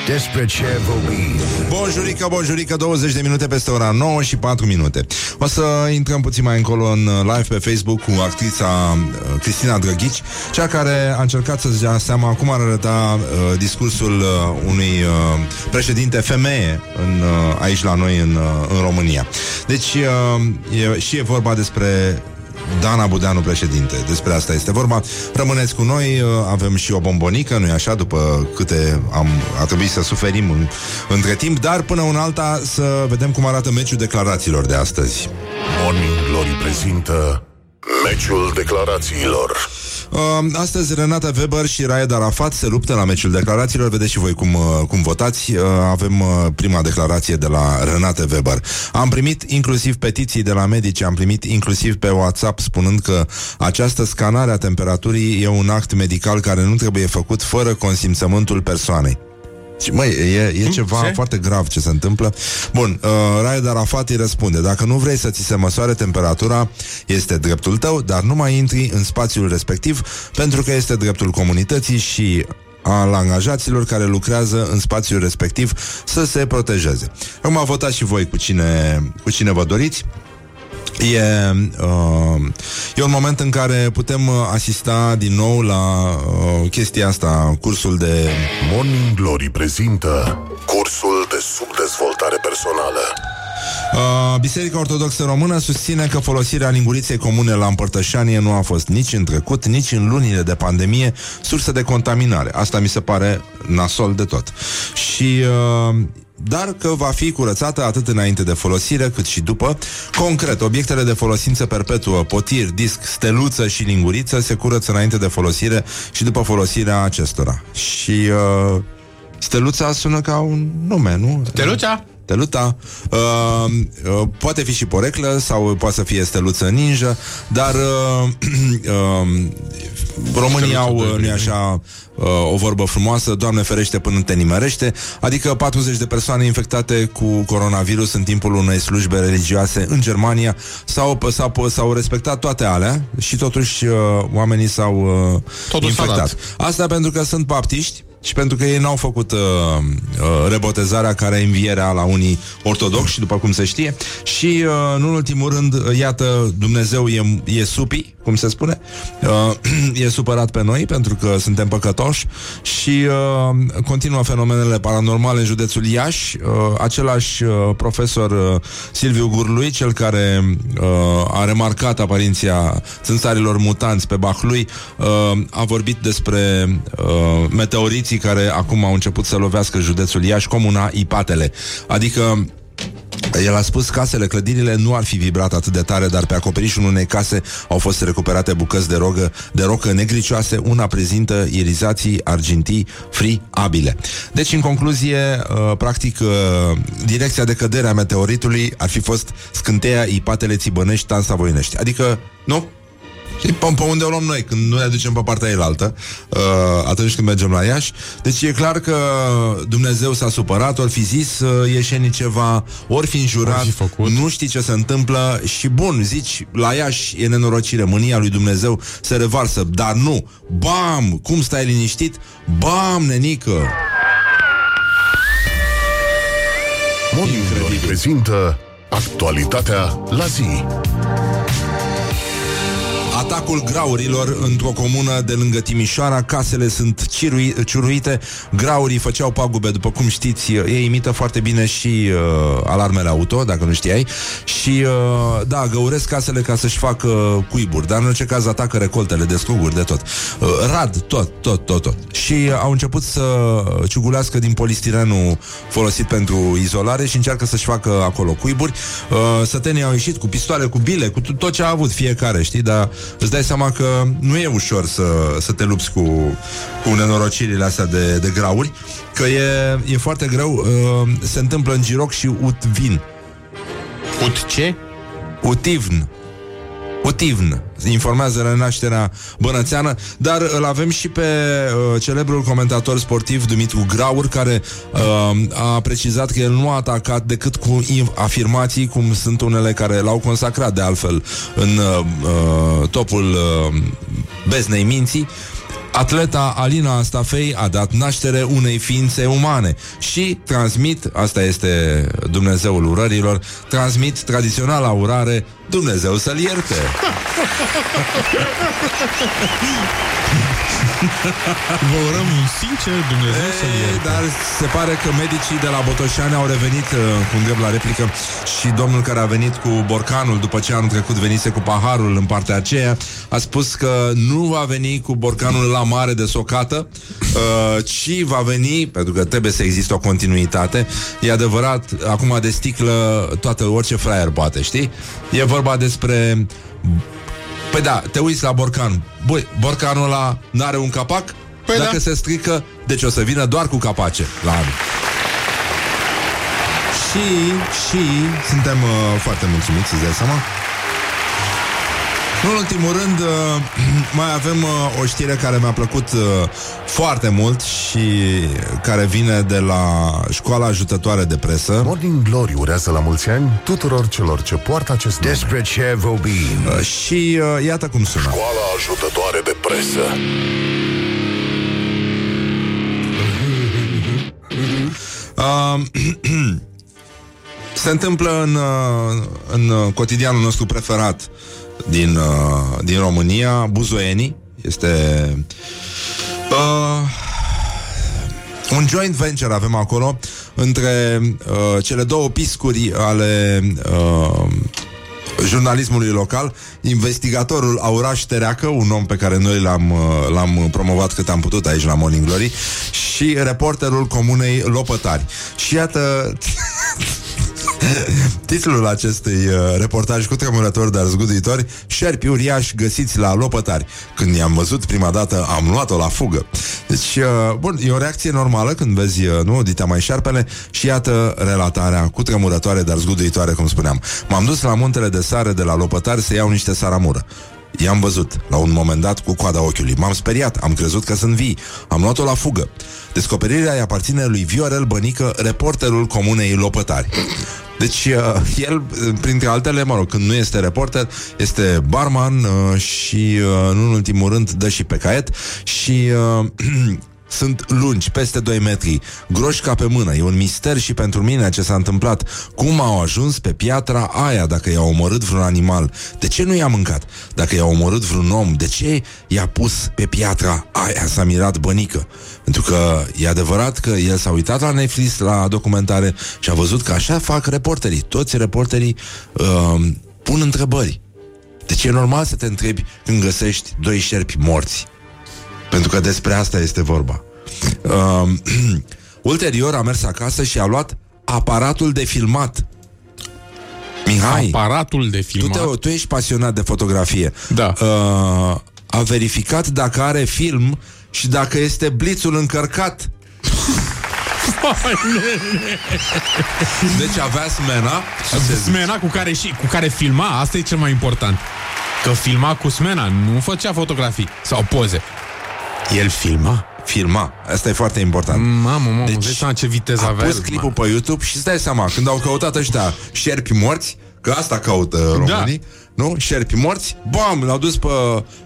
Despre ce vorbim? Bonjurică, bonjurică, 20 de minute peste ora 9 și 4 minute. O să intrăm puțin mai încolo în uh, live pe Facebook cu actrița uh, Cristina Drăghici, cea care a încercat să-și dea seama cum ar arăta uh, discursul uh, unui uh, președinte femeie în, uh, aici la noi în, uh, în România. Deci uh, e, și e vorba despre Dana Budeanu președinte. Despre asta este vorba. Rămâneți cu noi, uh, avem și o bombonică, nu-i așa, după câte am, a trebuit să suferim în, între timp, dar până un alta să vedem cum arată meciul declarațiilor de astăzi. Morning Glory prezintă Meciul declarațiilor Uh, astăzi Renata Weber și Raed Arafat se luptă la meciul declarațiilor. Vedeți și voi cum, uh, cum votați. Uh, avem uh, prima declarație de la Renate Weber. Am primit inclusiv petiții de la medici, am primit inclusiv pe WhatsApp spunând că această scanare a temperaturii e un act medical care nu trebuie făcut fără consimțământul persoanei. Și măi, e, e ceva ce? foarte grav ce se întâmplă. Bun, uh, Raed Arafat îi răspunde Dacă nu vrei să ți se măsoare temperatura Este dreptul tău, dar nu mai intri în spațiul respectiv Pentru că este dreptul comunității și al angajaților care lucrează în spațiul respectiv să se protejeze. Acum votați și voi cu cine, cu cine vă doriți. E, uh, e un moment în care putem uh, asista din nou la uh, chestia asta, cursul de... Morning Glory prezintă cursul de subdezvoltare personală. Uh, Biserica Ortodoxă Română susține că folosirea linguriței comune la împărtășanie nu a fost nici în trecut, nici în lunile de pandemie sursă de contaminare. Asta mi se pare nasol de tot. Și uh, dar că va fi curățată atât înainte de folosire cât și după. Concret, obiectele de folosință perpetuă, potir, disc, steluță și linguriță se curăță înainte de folosire și după folosirea acestora. Și uh, steluța sună ca un nume, nu? Steluța? Steluța uh, uh, Poate fi și poreclă Sau poate să fie steluță ninja Dar uh, uh, Românii au, uh, nu așa uh, O vorbă frumoasă Doamne ferește până te nimerește. Adică 40 de persoane infectate cu coronavirus În timpul unei slujbe religioase În Germania. S-au, s-au, s-au respectat toate alea Și totuși uh, oamenii s-au uh, Totul s-a infectat. Dat. Asta pentru că sunt baptiști și pentru că ei n-au făcut uh, uh, rebotezarea care e învierea la unii ortodoxi, după cum se știe. Și, uh, în ultimul rând, uh, iată, Dumnezeu e, e supi, cum se spune, uh, e supărat pe noi pentru că suntem păcătoși și uh, continuă fenomenele paranormale în județul Iași. Uh, același uh, profesor uh, Silviu Gurlui, cel care uh, a remarcat apariția țânțarilor mutanți pe Bahlui, uh, a vorbit despre uh, meteoriții care acum au început să lovească județul Iași, comuna Ipatele. Adică el a spus casele, clădirile nu ar fi vibrat atât de tare, dar pe acoperișul unei case au fost recuperate bucăți de, rogă, de rocă negricioase, una prezintă irizații argintii friabile. Deci, în concluzie, uh, practic, uh, direcția de cădere a meteoritului ar fi fost scânteia Ipatele Țibănești, Tansa Voinești. Adică, nu? Și pe, pe unde o luăm noi, când nu ne aducem pe partea elaltă, uh, atunci când mergem la Iași. Deci e clar că Dumnezeu s-a supărat, ori fi zis uh, ieșenii ceva, ori fi înjurat, Ori fi făcut. nu știi ce se întâmplă și bun, zici, la Iași e nenorocire, mânia lui Dumnezeu se revarsă, dar nu, bam, cum stai liniștit? Bam, nenică! Morning Glory prezintă actualitatea la zi. Atacul graurilor într-o comună de lângă Timișoara, casele sunt cirui, ciuruite, graurii făceau pagube, după cum știți, ei imită foarte bine și uh, alarmele auto, dacă nu știai, și uh, da, găuresc casele ca să-și facă cuiburi, dar în orice caz atacă recoltele de struguri, de tot. Uh, rad, tot, tot, tot, tot. Și uh, au început să ciugulească din polistirenul folosit pentru izolare și încearcă să-și facă acolo cuiburi. Uh, sătenii au ieșit cu pistoale, cu bile, cu tot ce a avut fiecare, știi, dar îți dai seama că nu e ușor să, să te lupți cu, cu nenorocirile astea de, de grauri, că e, e foarte greu. Uh, se întâmplă în Giroc și Utvin. Ut ce? Utivn. Utivn. Informează renașterea bănățeană, dar îl avem și pe uh, celebrul comentator sportiv Dumitru Graur, care uh, a precizat că el nu a atacat decât cu in- afirmații, cum sunt unele care l-au consacrat de altfel în uh, uh, topul uh, beznei minții. Atleta Alina Stafei a dat naștere unei ființe umane și transmit, asta este Dumnezeul urărilor, transmit tradiționala urare Dumnezeu să-l ierte. Vă urăm un sincer Dumnezeu să Ei, Dar se pare că medicii de la Botoșani au revenit uh, cu un drept la replică și domnul care a venit cu borcanul după ce anul trecut venise cu paharul în partea aceea a spus că nu va veni cu borcanul la mare de socată uh, ci va veni, pentru că trebuie să existe o continuitate e adevărat, acum de sticlă toată, orice fraier poate, știi? E vorba despre Păi da, te uiți la borcan Băi, borcanul ăla n-are un capac? Păi Dacă da. se strică, deci o să vină doar cu capace la anul. Și, și suntem uh, foarte mulțumiți, îți dai seama? Nu în ultimul rând, uh, mai avem uh, o știre care mi-a plăcut uh, foarte mult și care vine de la școala ajutătoare de presă. Morning Glory urează la mulți ani tuturor celor ce poartă acest nume. Despre ce vorbim? Uh, și uh, iată cum sună. Școala ajutătoare de presă. Uh, Se întâmplă în, uh, în uh, cotidianul nostru preferat din, uh, din România, Buzoienii. Este uh, un joint venture avem acolo între uh, cele două piscuri ale uh, jurnalismului local, investigatorul Auraș Tereacă, un om pe care noi l-am, uh, l-am promovat cât am putut aici la Morning Glory, și reporterul comunei Lopătari. Și iată... Titlul acestui uh, reportaj cu tremurători, dar zguduitori Șerpi uriași găsiți la lopătari. Când i-am văzut prima dată, am luat-o la fugă. Deci, uh, bun, e o reacție normală când vezi, uh, nu, ditea mai șarpele? Și iată relatarea cu tremurătoare, dar zguduitoare, cum spuneam. M-am dus la muntele de sare de la lopătari să iau niște saramură I-am văzut, la un moment dat, cu coada ochiului. M-am speriat, am crezut că sunt vii. Am luat-o la fugă. Descoperirea îi aparține lui Viorel Bănică, reporterul comunei Lopătari. Deci, uh, el, uh, printre altele, mă rog, când nu este reporter, este barman uh, și, uh, în ultimul rând, dă și pe caiet și... Uh, sunt lungi, peste 2 metri, groși ca pe mână. E un mister și pentru mine ce s-a întâmplat. Cum au ajuns pe piatra aia dacă i-a omorât vreun animal? De ce nu i-a mâncat? Dacă i-a omorât vreun om, de ce i-a pus pe piatra aia? S-a mirat bănică. Pentru că e adevărat că el s-a uitat la Netflix, la documentare și a văzut că așa fac reporterii. Toți reporterii uh, pun întrebări. Deci e normal să te întrebi când găsești doi șerpi morți. Pentru că despre asta este vorba. Uh, ulterior a mers acasă și a luat aparatul de filmat. Mihai, Aparatul de filmat. tu, te, tu ești pasionat de fotografie. Da. Uh, a verificat dacă are film și dacă este blițul încărcat. Deci avea smena Smena cu care, și, cu care filma, asta e cel mai important. Că filma cu smena, nu făcea fotografii sau poze. El filma? Filma. Asta e foarte important. Mamă, mamă, deci, deci ce viteză a avea pus el, clipul pe YouTube și îți dai seama, când au căutat ăștia șerpi morți, că asta caută românii, nu? Șerpi morți, bam, l-au dus pe...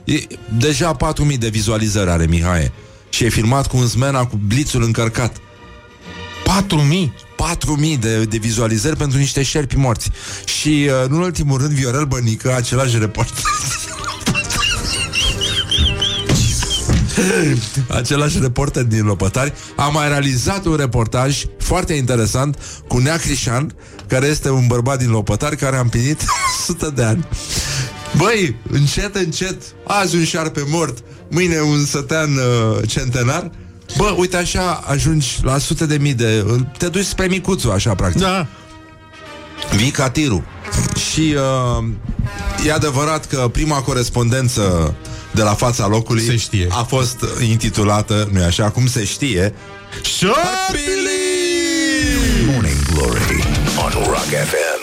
E, deja 4.000 de vizualizări are Mihai. Și e filmat cu un smena cu blițul încărcat. 4.000? 4.000 de, de vizualizări pentru niște șerpi morți. Și, uh, în ultimul rând, Viorel Bănică, același reporter... Același reporter din Lopătari a mai realizat un reportaj foarte interesant cu Nea Crișan, care este un bărbat din Lopătari care a împlinit 100 de ani. Băi, încet, încet, azi un șarpe mort, mâine un sătean uh, centenar, Bă, uite așa ajungi la sute de mii de... Te duci spre micuțul, așa, practic. Da. Vii ca tirul. Și uh, e adevărat că prima corespondență de la fața locului se știe. a fost intitulată, nu-i așa, cum se știe, Șopili! Morning Glory on Rock FM.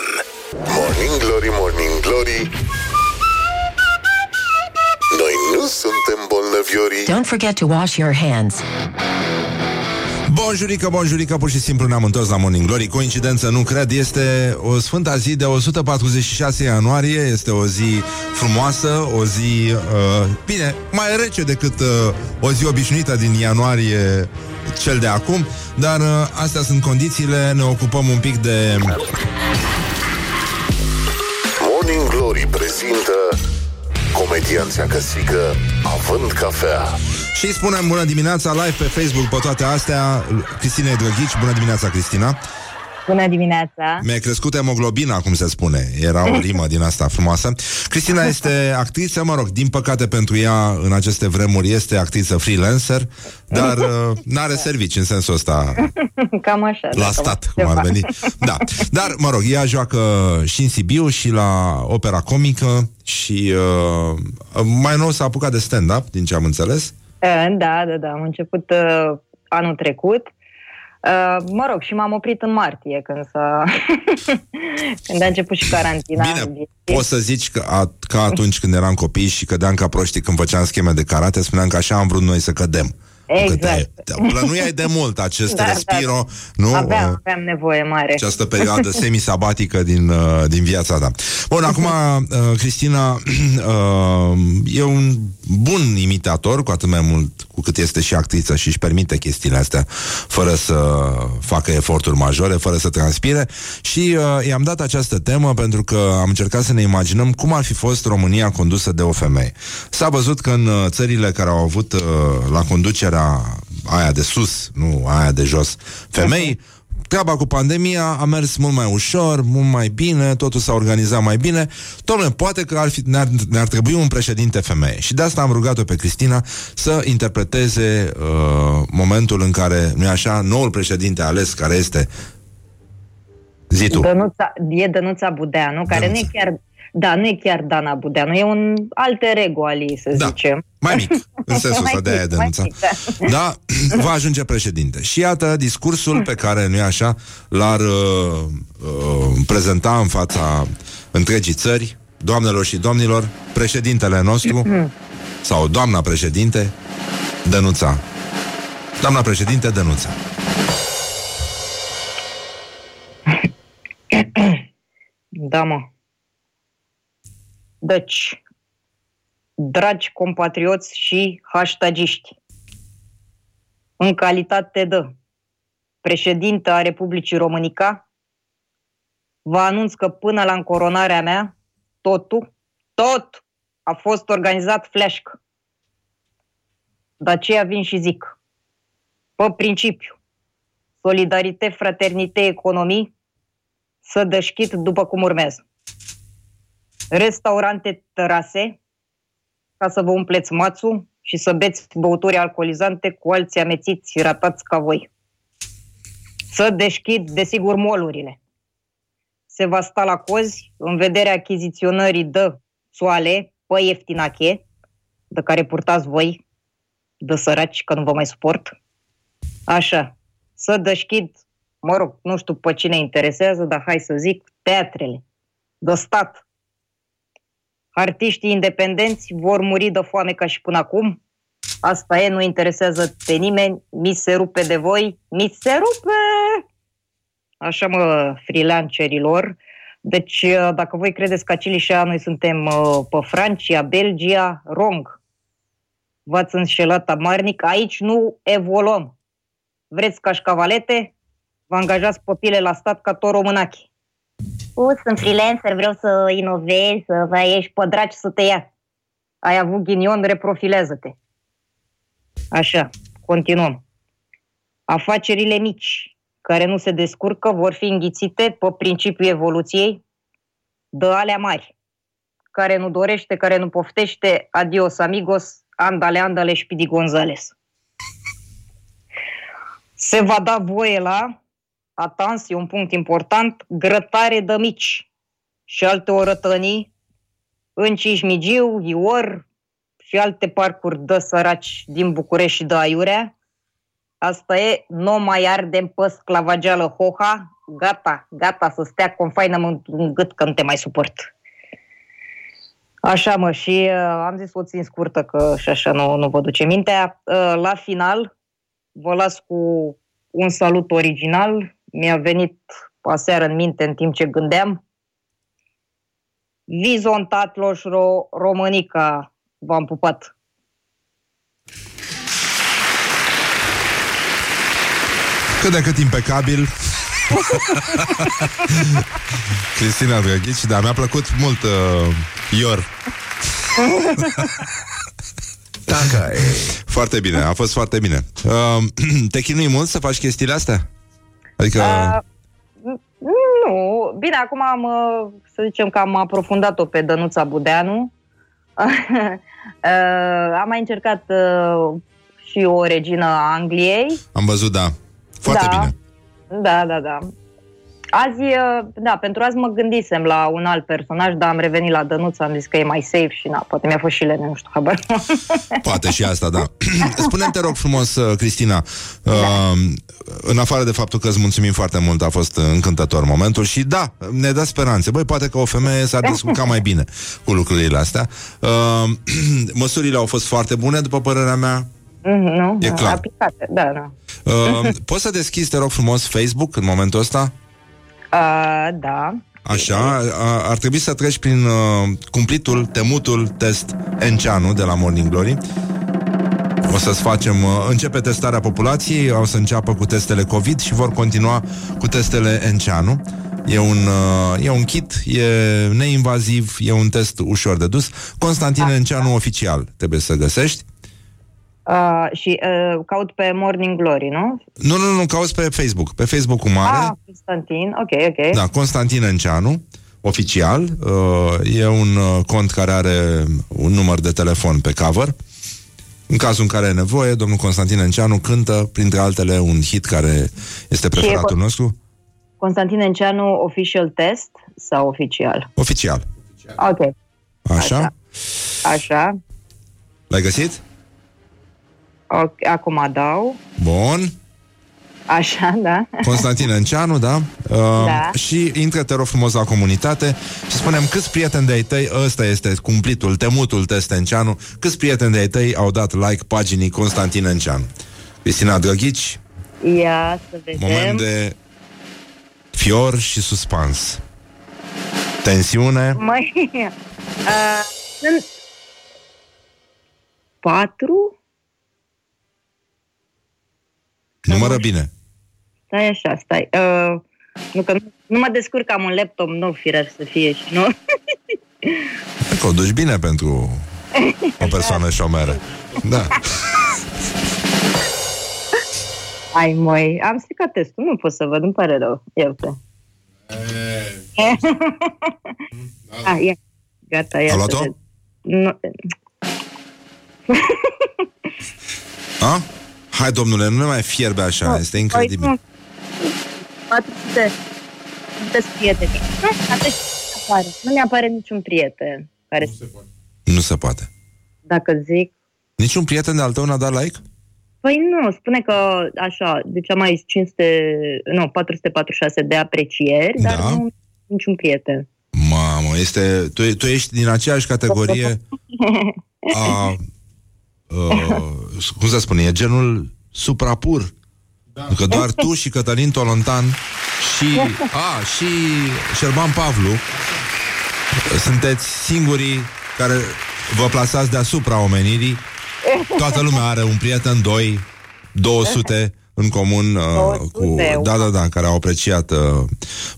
Morning Glory, Morning Glory Noi nu suntem bolnăviorii Don't forget to wash your hands. Bonjurică, bonjurică, pur și simplu ne-am întors la Morning Glory. Coincidență, nu cred, este o sfânta zi de 146 ianuarie Este o zi frumoasă, o zi, uh, bine, mai rece decât uh, o zi obișnuită din ianuarie cel de acum Dar uh, astea sunt condițiile, ne ocupăm un pic de... Morning Glory prezintă Comedianța căsică Având cafea. Și spunem bună dimineața live pe Facebook pe toate astea. Cristina Drăghici, bună dimineața Cristina Bună dimineața! Mi-a crescut hemoglobina, cum se spune Era o rimă din asta frumoasă Cristina este actriță, mă rog, din păcate pentru ea În aceste vremuri este actriță freelancer Dar uh, n-are servici în sensul ăsta Cam așa. La da, stat, cam cum ar ceva. veni Da, dar mă rog, ea joacă și în Sibiu Și la opera comică Și uh, mai nou s-a apucat de stand-up Din ce am înțeles Uh, Da, da, da. Am început uh, anul trecut. Uh, mă rog, și m-am oprit în martie când s-a... când a început și carantina. Bine, Poți să zici că a, ca atunci când eram copii și cădeam ca proștii când făceam scheme de karate, spuneam că așa am vrut noi să cădem. Exact. Că te, te plănuiai de mult acest Da, da, respiro, nu? Aveam, Uh, aveam nevoie mare. această perioadă semisabatică din, uh, din viața ta. Bun, acum, uh, Cristina uh, e un bun imitator, cu atât mai mult cu cât este și actriță și își permite chestiile astea fără să facă eforturi majore, fără să transpire și uh, i-am dat această temă pentru că am încercat să ne imaginăm cum ar fi fost România condusă de o femeie. S-a văzut că în uh, țările care au avut uh, la conducerea aia de sus, nu aia de jos, femei, treaba cu pandemia a mers mult mai ușor, mult mai bine, totul s-a organizat mai bine. Dom'le, poate că ar fi, ne-ar, ne-ar trebui un președinte femeie. Și de asta am rugat-o pe Cristina să interpreteze uh, momentul în care, nu așa, noul președinte ales, care este Zi tu. Dănuța, e Dănuța Budeanu, care Dănuța. nu e chiar da, nu e chiar Dana Budeanu, e un alter ego al ei, să Da. zicem. Mai mic, în sensul ăsta, Mai de aia mic, denunța. mai mic, da. Da, va ajunge președinte. Și iată discursul pe care, nu-i așa, l-ar uh, uh, prezenta în fața întregii țări, doamnelor și domnilor, președintele nostru, sau doamna președinte, Dănuța. Doamna președinte, Dănuța. Da, mă. Deci, dragi compatrioți și hashtagiști, în calitate de președintă a Republicii Românica, vă anunț că până la încoronarea mea, totul, tot a fost organizat flash. De aceea vin și zic, pe principiu, solidaritate, fraternitate, economii, să deschid după cum urmează. Restaurante, terase, ca să vă umpleți mațul și să beți băuturi alcoolizante cu alții amețiți ratați ca voi. Să deschid, desigur, molurile. Se va sta la cozi în vederea achiziționării de soale pe ieftinache, de care purtați voi, de săraci, că nu vă mai suport. Așa, să deschid, mă rog, nu știu pe cine interesează, dar hai să zic, teatrele de stat. Artiștii independenți vor muri de foame ca și până acum. Asta e, nu interesează pe nimeni, mi se rupe de voi, mi se rupe! Așa mă, freelancerilor. Deci, uh, dacă voi credeți că Acili și noi suntem uh, pe Francia, Belgia, wrong. V-ați înșelat amarnic, aici nu evoluăm. Vreți cașcavalete? Vă angajați popile la stat ca tot românachi. U, sunt freelancer, vreau să inovez, să vă ieși pe draci să te ia. Ai avut ghinion, reprofilează-te. Așa, continuăm. Afacerile mici, care nu se descurcă, vor fi înghițite pe principiul evoluției de alea mari. Care nu dorește, care nu poftește, adios amigos, andale, andale, șpidi Gonzales. Se va da voie la, atans, e un punct important, grătare de mici și alte orătănii în Cismigiu, Ior și alte parcuri de săraci din București și de Aiurea. Asta e, nu mai ardem pe sclavageală hoha, gata, gata să stea confinement în gât că nu te mai suport. Așa mă, și uh, am zis o țin scurtă că și așa nu, nu vă duce mintea. Uh, la final, vă las cu un salut original. Mi-a venit aseară în minte în timp ce gândeam. Vizontat loșro românica, v-am pupat. Cât de cât impecabil. Cristina Drăghici, da, mi-a plăcut mult uh, Ior. Dacă e... Foarte bine, a fost foarte bine. Uh, te chinui mult să faci chestiile astea? Adică... Uh, nu, bine, acum am, uh, să zicem că am aprofundat-o pe Dănuța Budeanu. uh, am mai încercat uh, și o regină a Angliei. Am văzut, da. Foarte Da. bine. Da, da, da. Azi, uh, da, pentru azi mă gândisem la un alt personaj, dar am revenit la Dănuța, am zis că e mai safe și na, poate mi-a fost și lene, nu știu, habar. Poate și asta, da. Spune-mi, te rog frumos, uh, Cristina, uh, în afară de faptul că îți mulțumim foarte mult, a fost încântător momentul și da, ne dă speranțe. Băi, poate că o femeie s-ar descurca mai bine cu lucrurile astea. Uh, măsurile au fost foarte bune, după părerea mea. Mm, nu, E clar. aplicate, da, da. Uh, poți să deschizi, te rog frumos, Facebook în momentul ăsta? Uh, da. Așa, a, ar trebui să treci prin uh, cumplitul, temutul test Enceanu de la Morning Glory. O să-ți facem, uh, începe testarea populației, o să înceapă cu testele COVID și vor continua cu testele Enceanu. E un, uh, e un kit, e neinvaziv, e un test ușor de dus. Constantin Enceanu oficial trebuie să găsești. Uh, și uh, caut pe Morning Glory, nu? Nu, nu, nu, cauți pe Facebook. Pe Facebook-ul mare. Ah, Constantin, ok, ok. Da, Constantin Enceanu, oficial. Uh, e un uh, cont care are un număr de telefon pe cover. În cazul în care e nevoie, domnul Constantin Enceanu cântă, printre altele, un hit care este preferatul con- nostru. Constantin Enceanu, official test sau oficial? Oficial. Ok, Așa? așa. L-ai găsit? Ok, acum dau. Bun. Așa, da. Constantin Enceanu, da? Uh, Da. Și intră, te rog frumos, la comunitate și spunem câți prieteni de-ai tăi, ăsta este cumplitul, temutul test Enceanu, câți prieteni de-ai tăi au dat like paginii Constantin Enceanu. Cristina Drăghici, Ia să vedem. moment de fior și suspans. Tensiune. Mai, uh, sunt patru? Numără bine. Stai așa, stai. Uh, nu, că nu, nu mă descurc, am un laptop nou, firar să fie și nu. Că o duci bine pentru o persoană șomeră. Da. Ai, măi, am stricat testul, nu pot să văd, îmi pare rău. Iată. ah, ia. Gata, ia A să luat-o? ved. Nu, A? Hai, domnule, nu ne mai fierbe așa, este incredibil. Păi, nu. 400 de prieteni. Nu, atât nu apare. Nu mi apare niciun prieten care nu se poate. Nu se poate. Dacă zic, Niciun prieten de-al tău n-a dat like? Păi nu, spune că așa, deci am mai 500, nu, 446 de aprecieri, dar Da. nu niciun prieten. Mamă, este, tu, tu ești din aceeași categorie a... Uh, cum să spune, e genul suprapur. Da. Că doar tu și Cătălin Tolontan și, a, și Șerban Pavlu sunteți singurii care vă plasați deasupra omenirii. Toată lumea are un prieten, doi, 200 în comun uh, cu... Da, da, da, care au apreciat uh,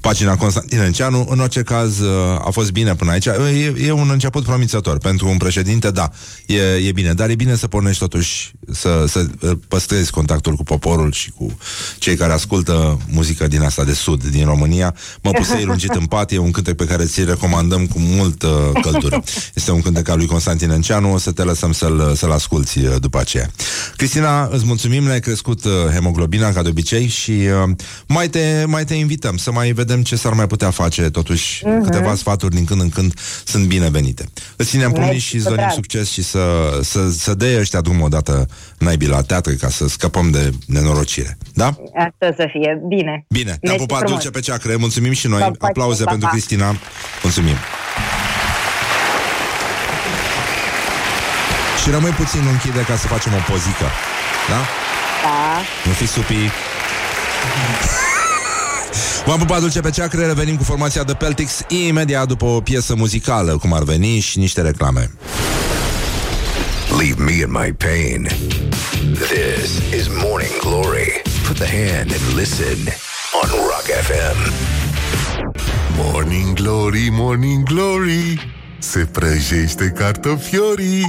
pagina Constantin Enceanu. În orice caz, uh, a fost bine până aici. E, e un început promițător. Pentru un președinte, da, e, e bine. Dar e bine să pornești totuși, să, să uh, păstrezi contactul cu poporul și cu cei care ascultă muzică din asta de sud, din România. Mă pusei lungit în pat, e un cântec pe care ți-l recomandăm cu mult uh, căldură. Este un cântec al lui Constantin Enceanu, o să te lăsăm să-l, să-l asculti uh, după aceea. Cristina, îți mulțumim, ne-ai crescut uh, hemoglobina ca de obicei și uh, mai, te, mai te invităm să mai vedem ce s-ar mai putea face. Totuși, Mhm. câteva sfaturi din când în când sunt binevenite. Îți ținem pumnii Mersi, și îți cu dorim drag. succes și să, să, să dea ăștia drum odată naibii la teatru ca să scăpăm de nenorocire. Da? Asta să fie. Bine. Bine, te-am Mersi pupat frumos. dulce pe ceacră, mulțumim și noi. Pa, pa, Aplauze pa, pentru pa. Cristina. Mulțumim. Și rămâi puțin închide ca să facem o pozică. Da? Da. Nu fi supii. V-am pupat dulce pe ceacră, revenim cu formația de Peltix imediat după o piesă muzicală, cum ar veni, și niște reclame. Leave me in my pain. This is Morning Glory. Put the hand and listen on Rock FM. Morning Glory, Morning Glory Se prăjește cartofiorii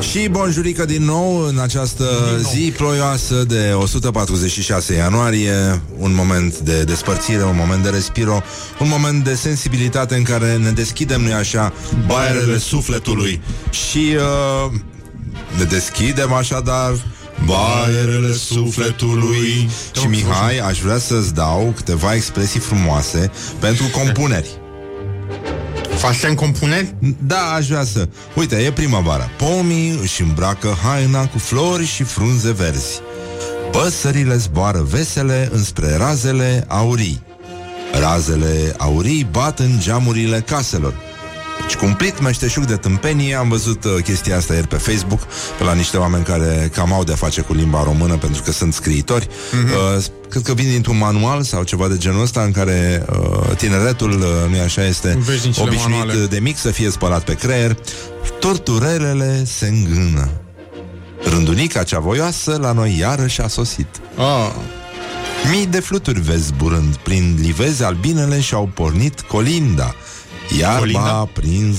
Și bonjurică din nou în această zi ploioasă de 146 ianuarie, un moment de despărțire, un moment de respiro, un moment de sensibilitate în care ne deschidem, nu așa, baierele sufletului. Și uh, ne deschidem așadar baierele sufletului. Și Mihai, aș vrea să-ți dau câteva expresii frumoase pentru compuneri. Faci în compuneri? Da, aș vrea să... Uite, e primăvară. Pomii își îmbracă haina cu flori și frunze verzi. Păsările zboară vesele înspre razele aurii. Razele aurii bat în geamurile caselor. Și cumplit meșteșug de tâmpenie Am văzut uh, chestia asta ieri pe Facebook Pe la niște oameni care cam au de face cu limba română Pentru că sunt scriitori. Uh, Cred că vin dintr-un manual sau ceva de genul ăsta În care uh, tineretul, uh, nu așa, este Veșnicile obișnuit manuale. de mic să fie spălat pe creier. Torturelele se îngână. Rândunica cea voioasă la noi iarăși a sosit. Ah. Mii de fluturi vezi zburând Prin livezi albinele și-au pornit colinda Iarba Colinda? a prins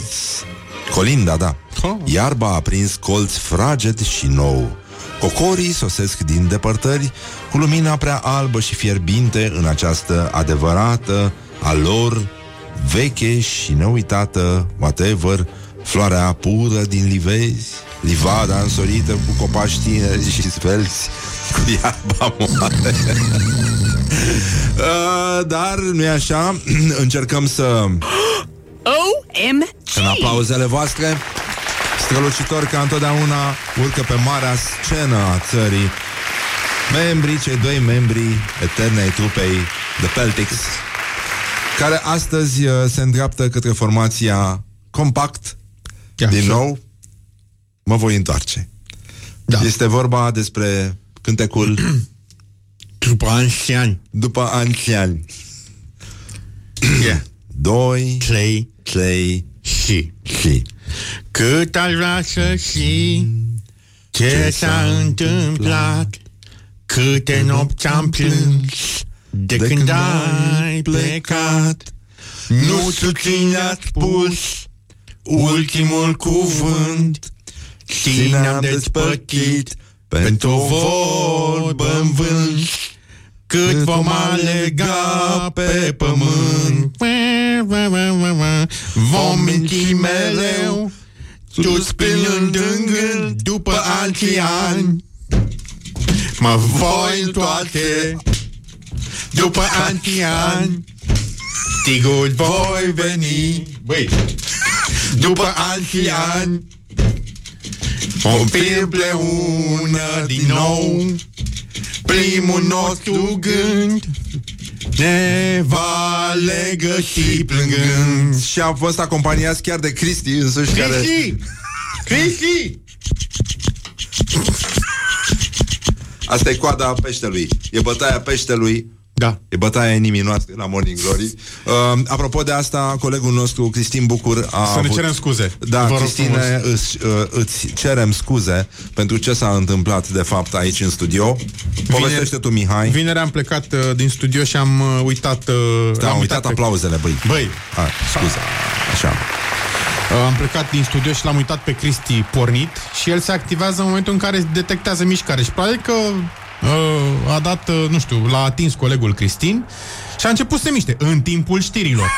Colinda, da Oh. Iarba a prins colț fraged și nou Cocorii sosesc din depărtări Cu lumina prea albă și fierbinte În această adevărată A lor veche și neuitată Whatever Floarea pură din livezi Livada însorită cu copaci tineri și svelți Cu iarba moare uh, Dar nu e așa Încercăm să OMG! în aplauzele voastre Strălucitor ca întotdeauna Urcă pe marea scenă a țării Membrii, cei doi membri Eterne ai trupei The Peltics Care astăzi uh, se îndreaptă către formația Compact Din nou Mă voi întoarce Da. Este vorba despre cântecul După anțiani După anțiani yeah. Doi Trei. Trei Și. Și. Cât aș vrea să știi Ce s-a întâmplat Câte nopți am plâns De când ai plecat. Nu știu cine a spus Ultimul cuvânt Cine am despătit Pentru o vorbă în vânt Cât vom alega pe pământ. Vom minți mereu Suspinând în gând După alții ani. Mă voi întoarce După alții ani. Sigur voi veni. Băi. După alții ani. Vom fi împreună din nou Primul nostru gând Ne va legăsi plângând Și am fost acompaniați chiar de Cristi însuși care... Cristi! Cristi! Asta e coada peștelui. E bătaia peștelui. Da. E bătaia inimii noastre la Morning Glory. Uh, apropo de asta, colegul nostru, Cristin Bucur, a Să ne avut... cerem scuze. Da, Vă rog Cristine, îți, uh, îți cerem scuze pentru ce s-a întâmplat, de fapt, aici în studio. Povestește tu, Mihai. Vineri am plecat uh, din studio și am uh, uitat... Uh, Da, am uitat aplauzele, băi. Băi, Hai, scuze. Așa. Uh, Am plecat din studio și l-am uitat pe Cristi pornit și el se activează în momentul în care detectează mișcare și probabil că uh, a dat, uh, nu știu, l-a atins colegul Cristin și a început să se miște în timpul știrilor.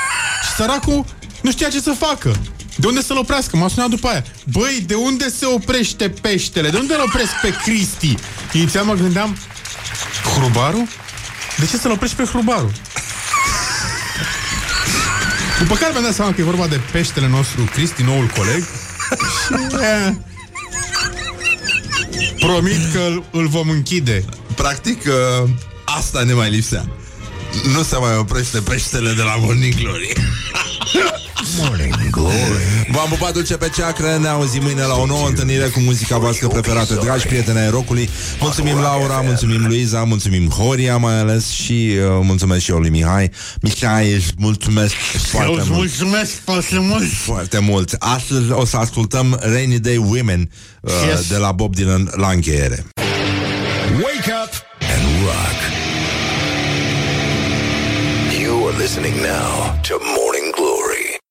Și săracul nu știa ce să facă. De unde să-l oprească? M-a sunat după aia. Băi, de unde se oprește peștele? De unde îl opresc pe Cristi? Inițial mă gândeam, hrubarul? De ce să-l oprești pe hrubarul? După care mi-am dat seama că e vorba de peștele nostru, Cristi, noul coleg. Și, eh, Promit că îl, îl vom închide. Practic, uh, asta ne mai lipsea. Nu se mai oprește peștele de la Morning Glory. Morning Glory. V-am pupat dulce pe ceacră, ne auzim mâine la o nouă întâlnire cu muzica voastră preferată, dragi prieteni ai rocului. Mulțumim Laura, mulțumim Luiza, mulțumim Horia mai ales și uh, mulțumesc și eu lui Mihai. Mihai, îți mulțumesc foarte îți mult. mulțumesc foarte mult. Foarte mult. Astăzi o să ascultăm Rainy Day Women uh, Yes. de la Bob Dylan la încheiere. Wake up and rock. You are listening now to Morning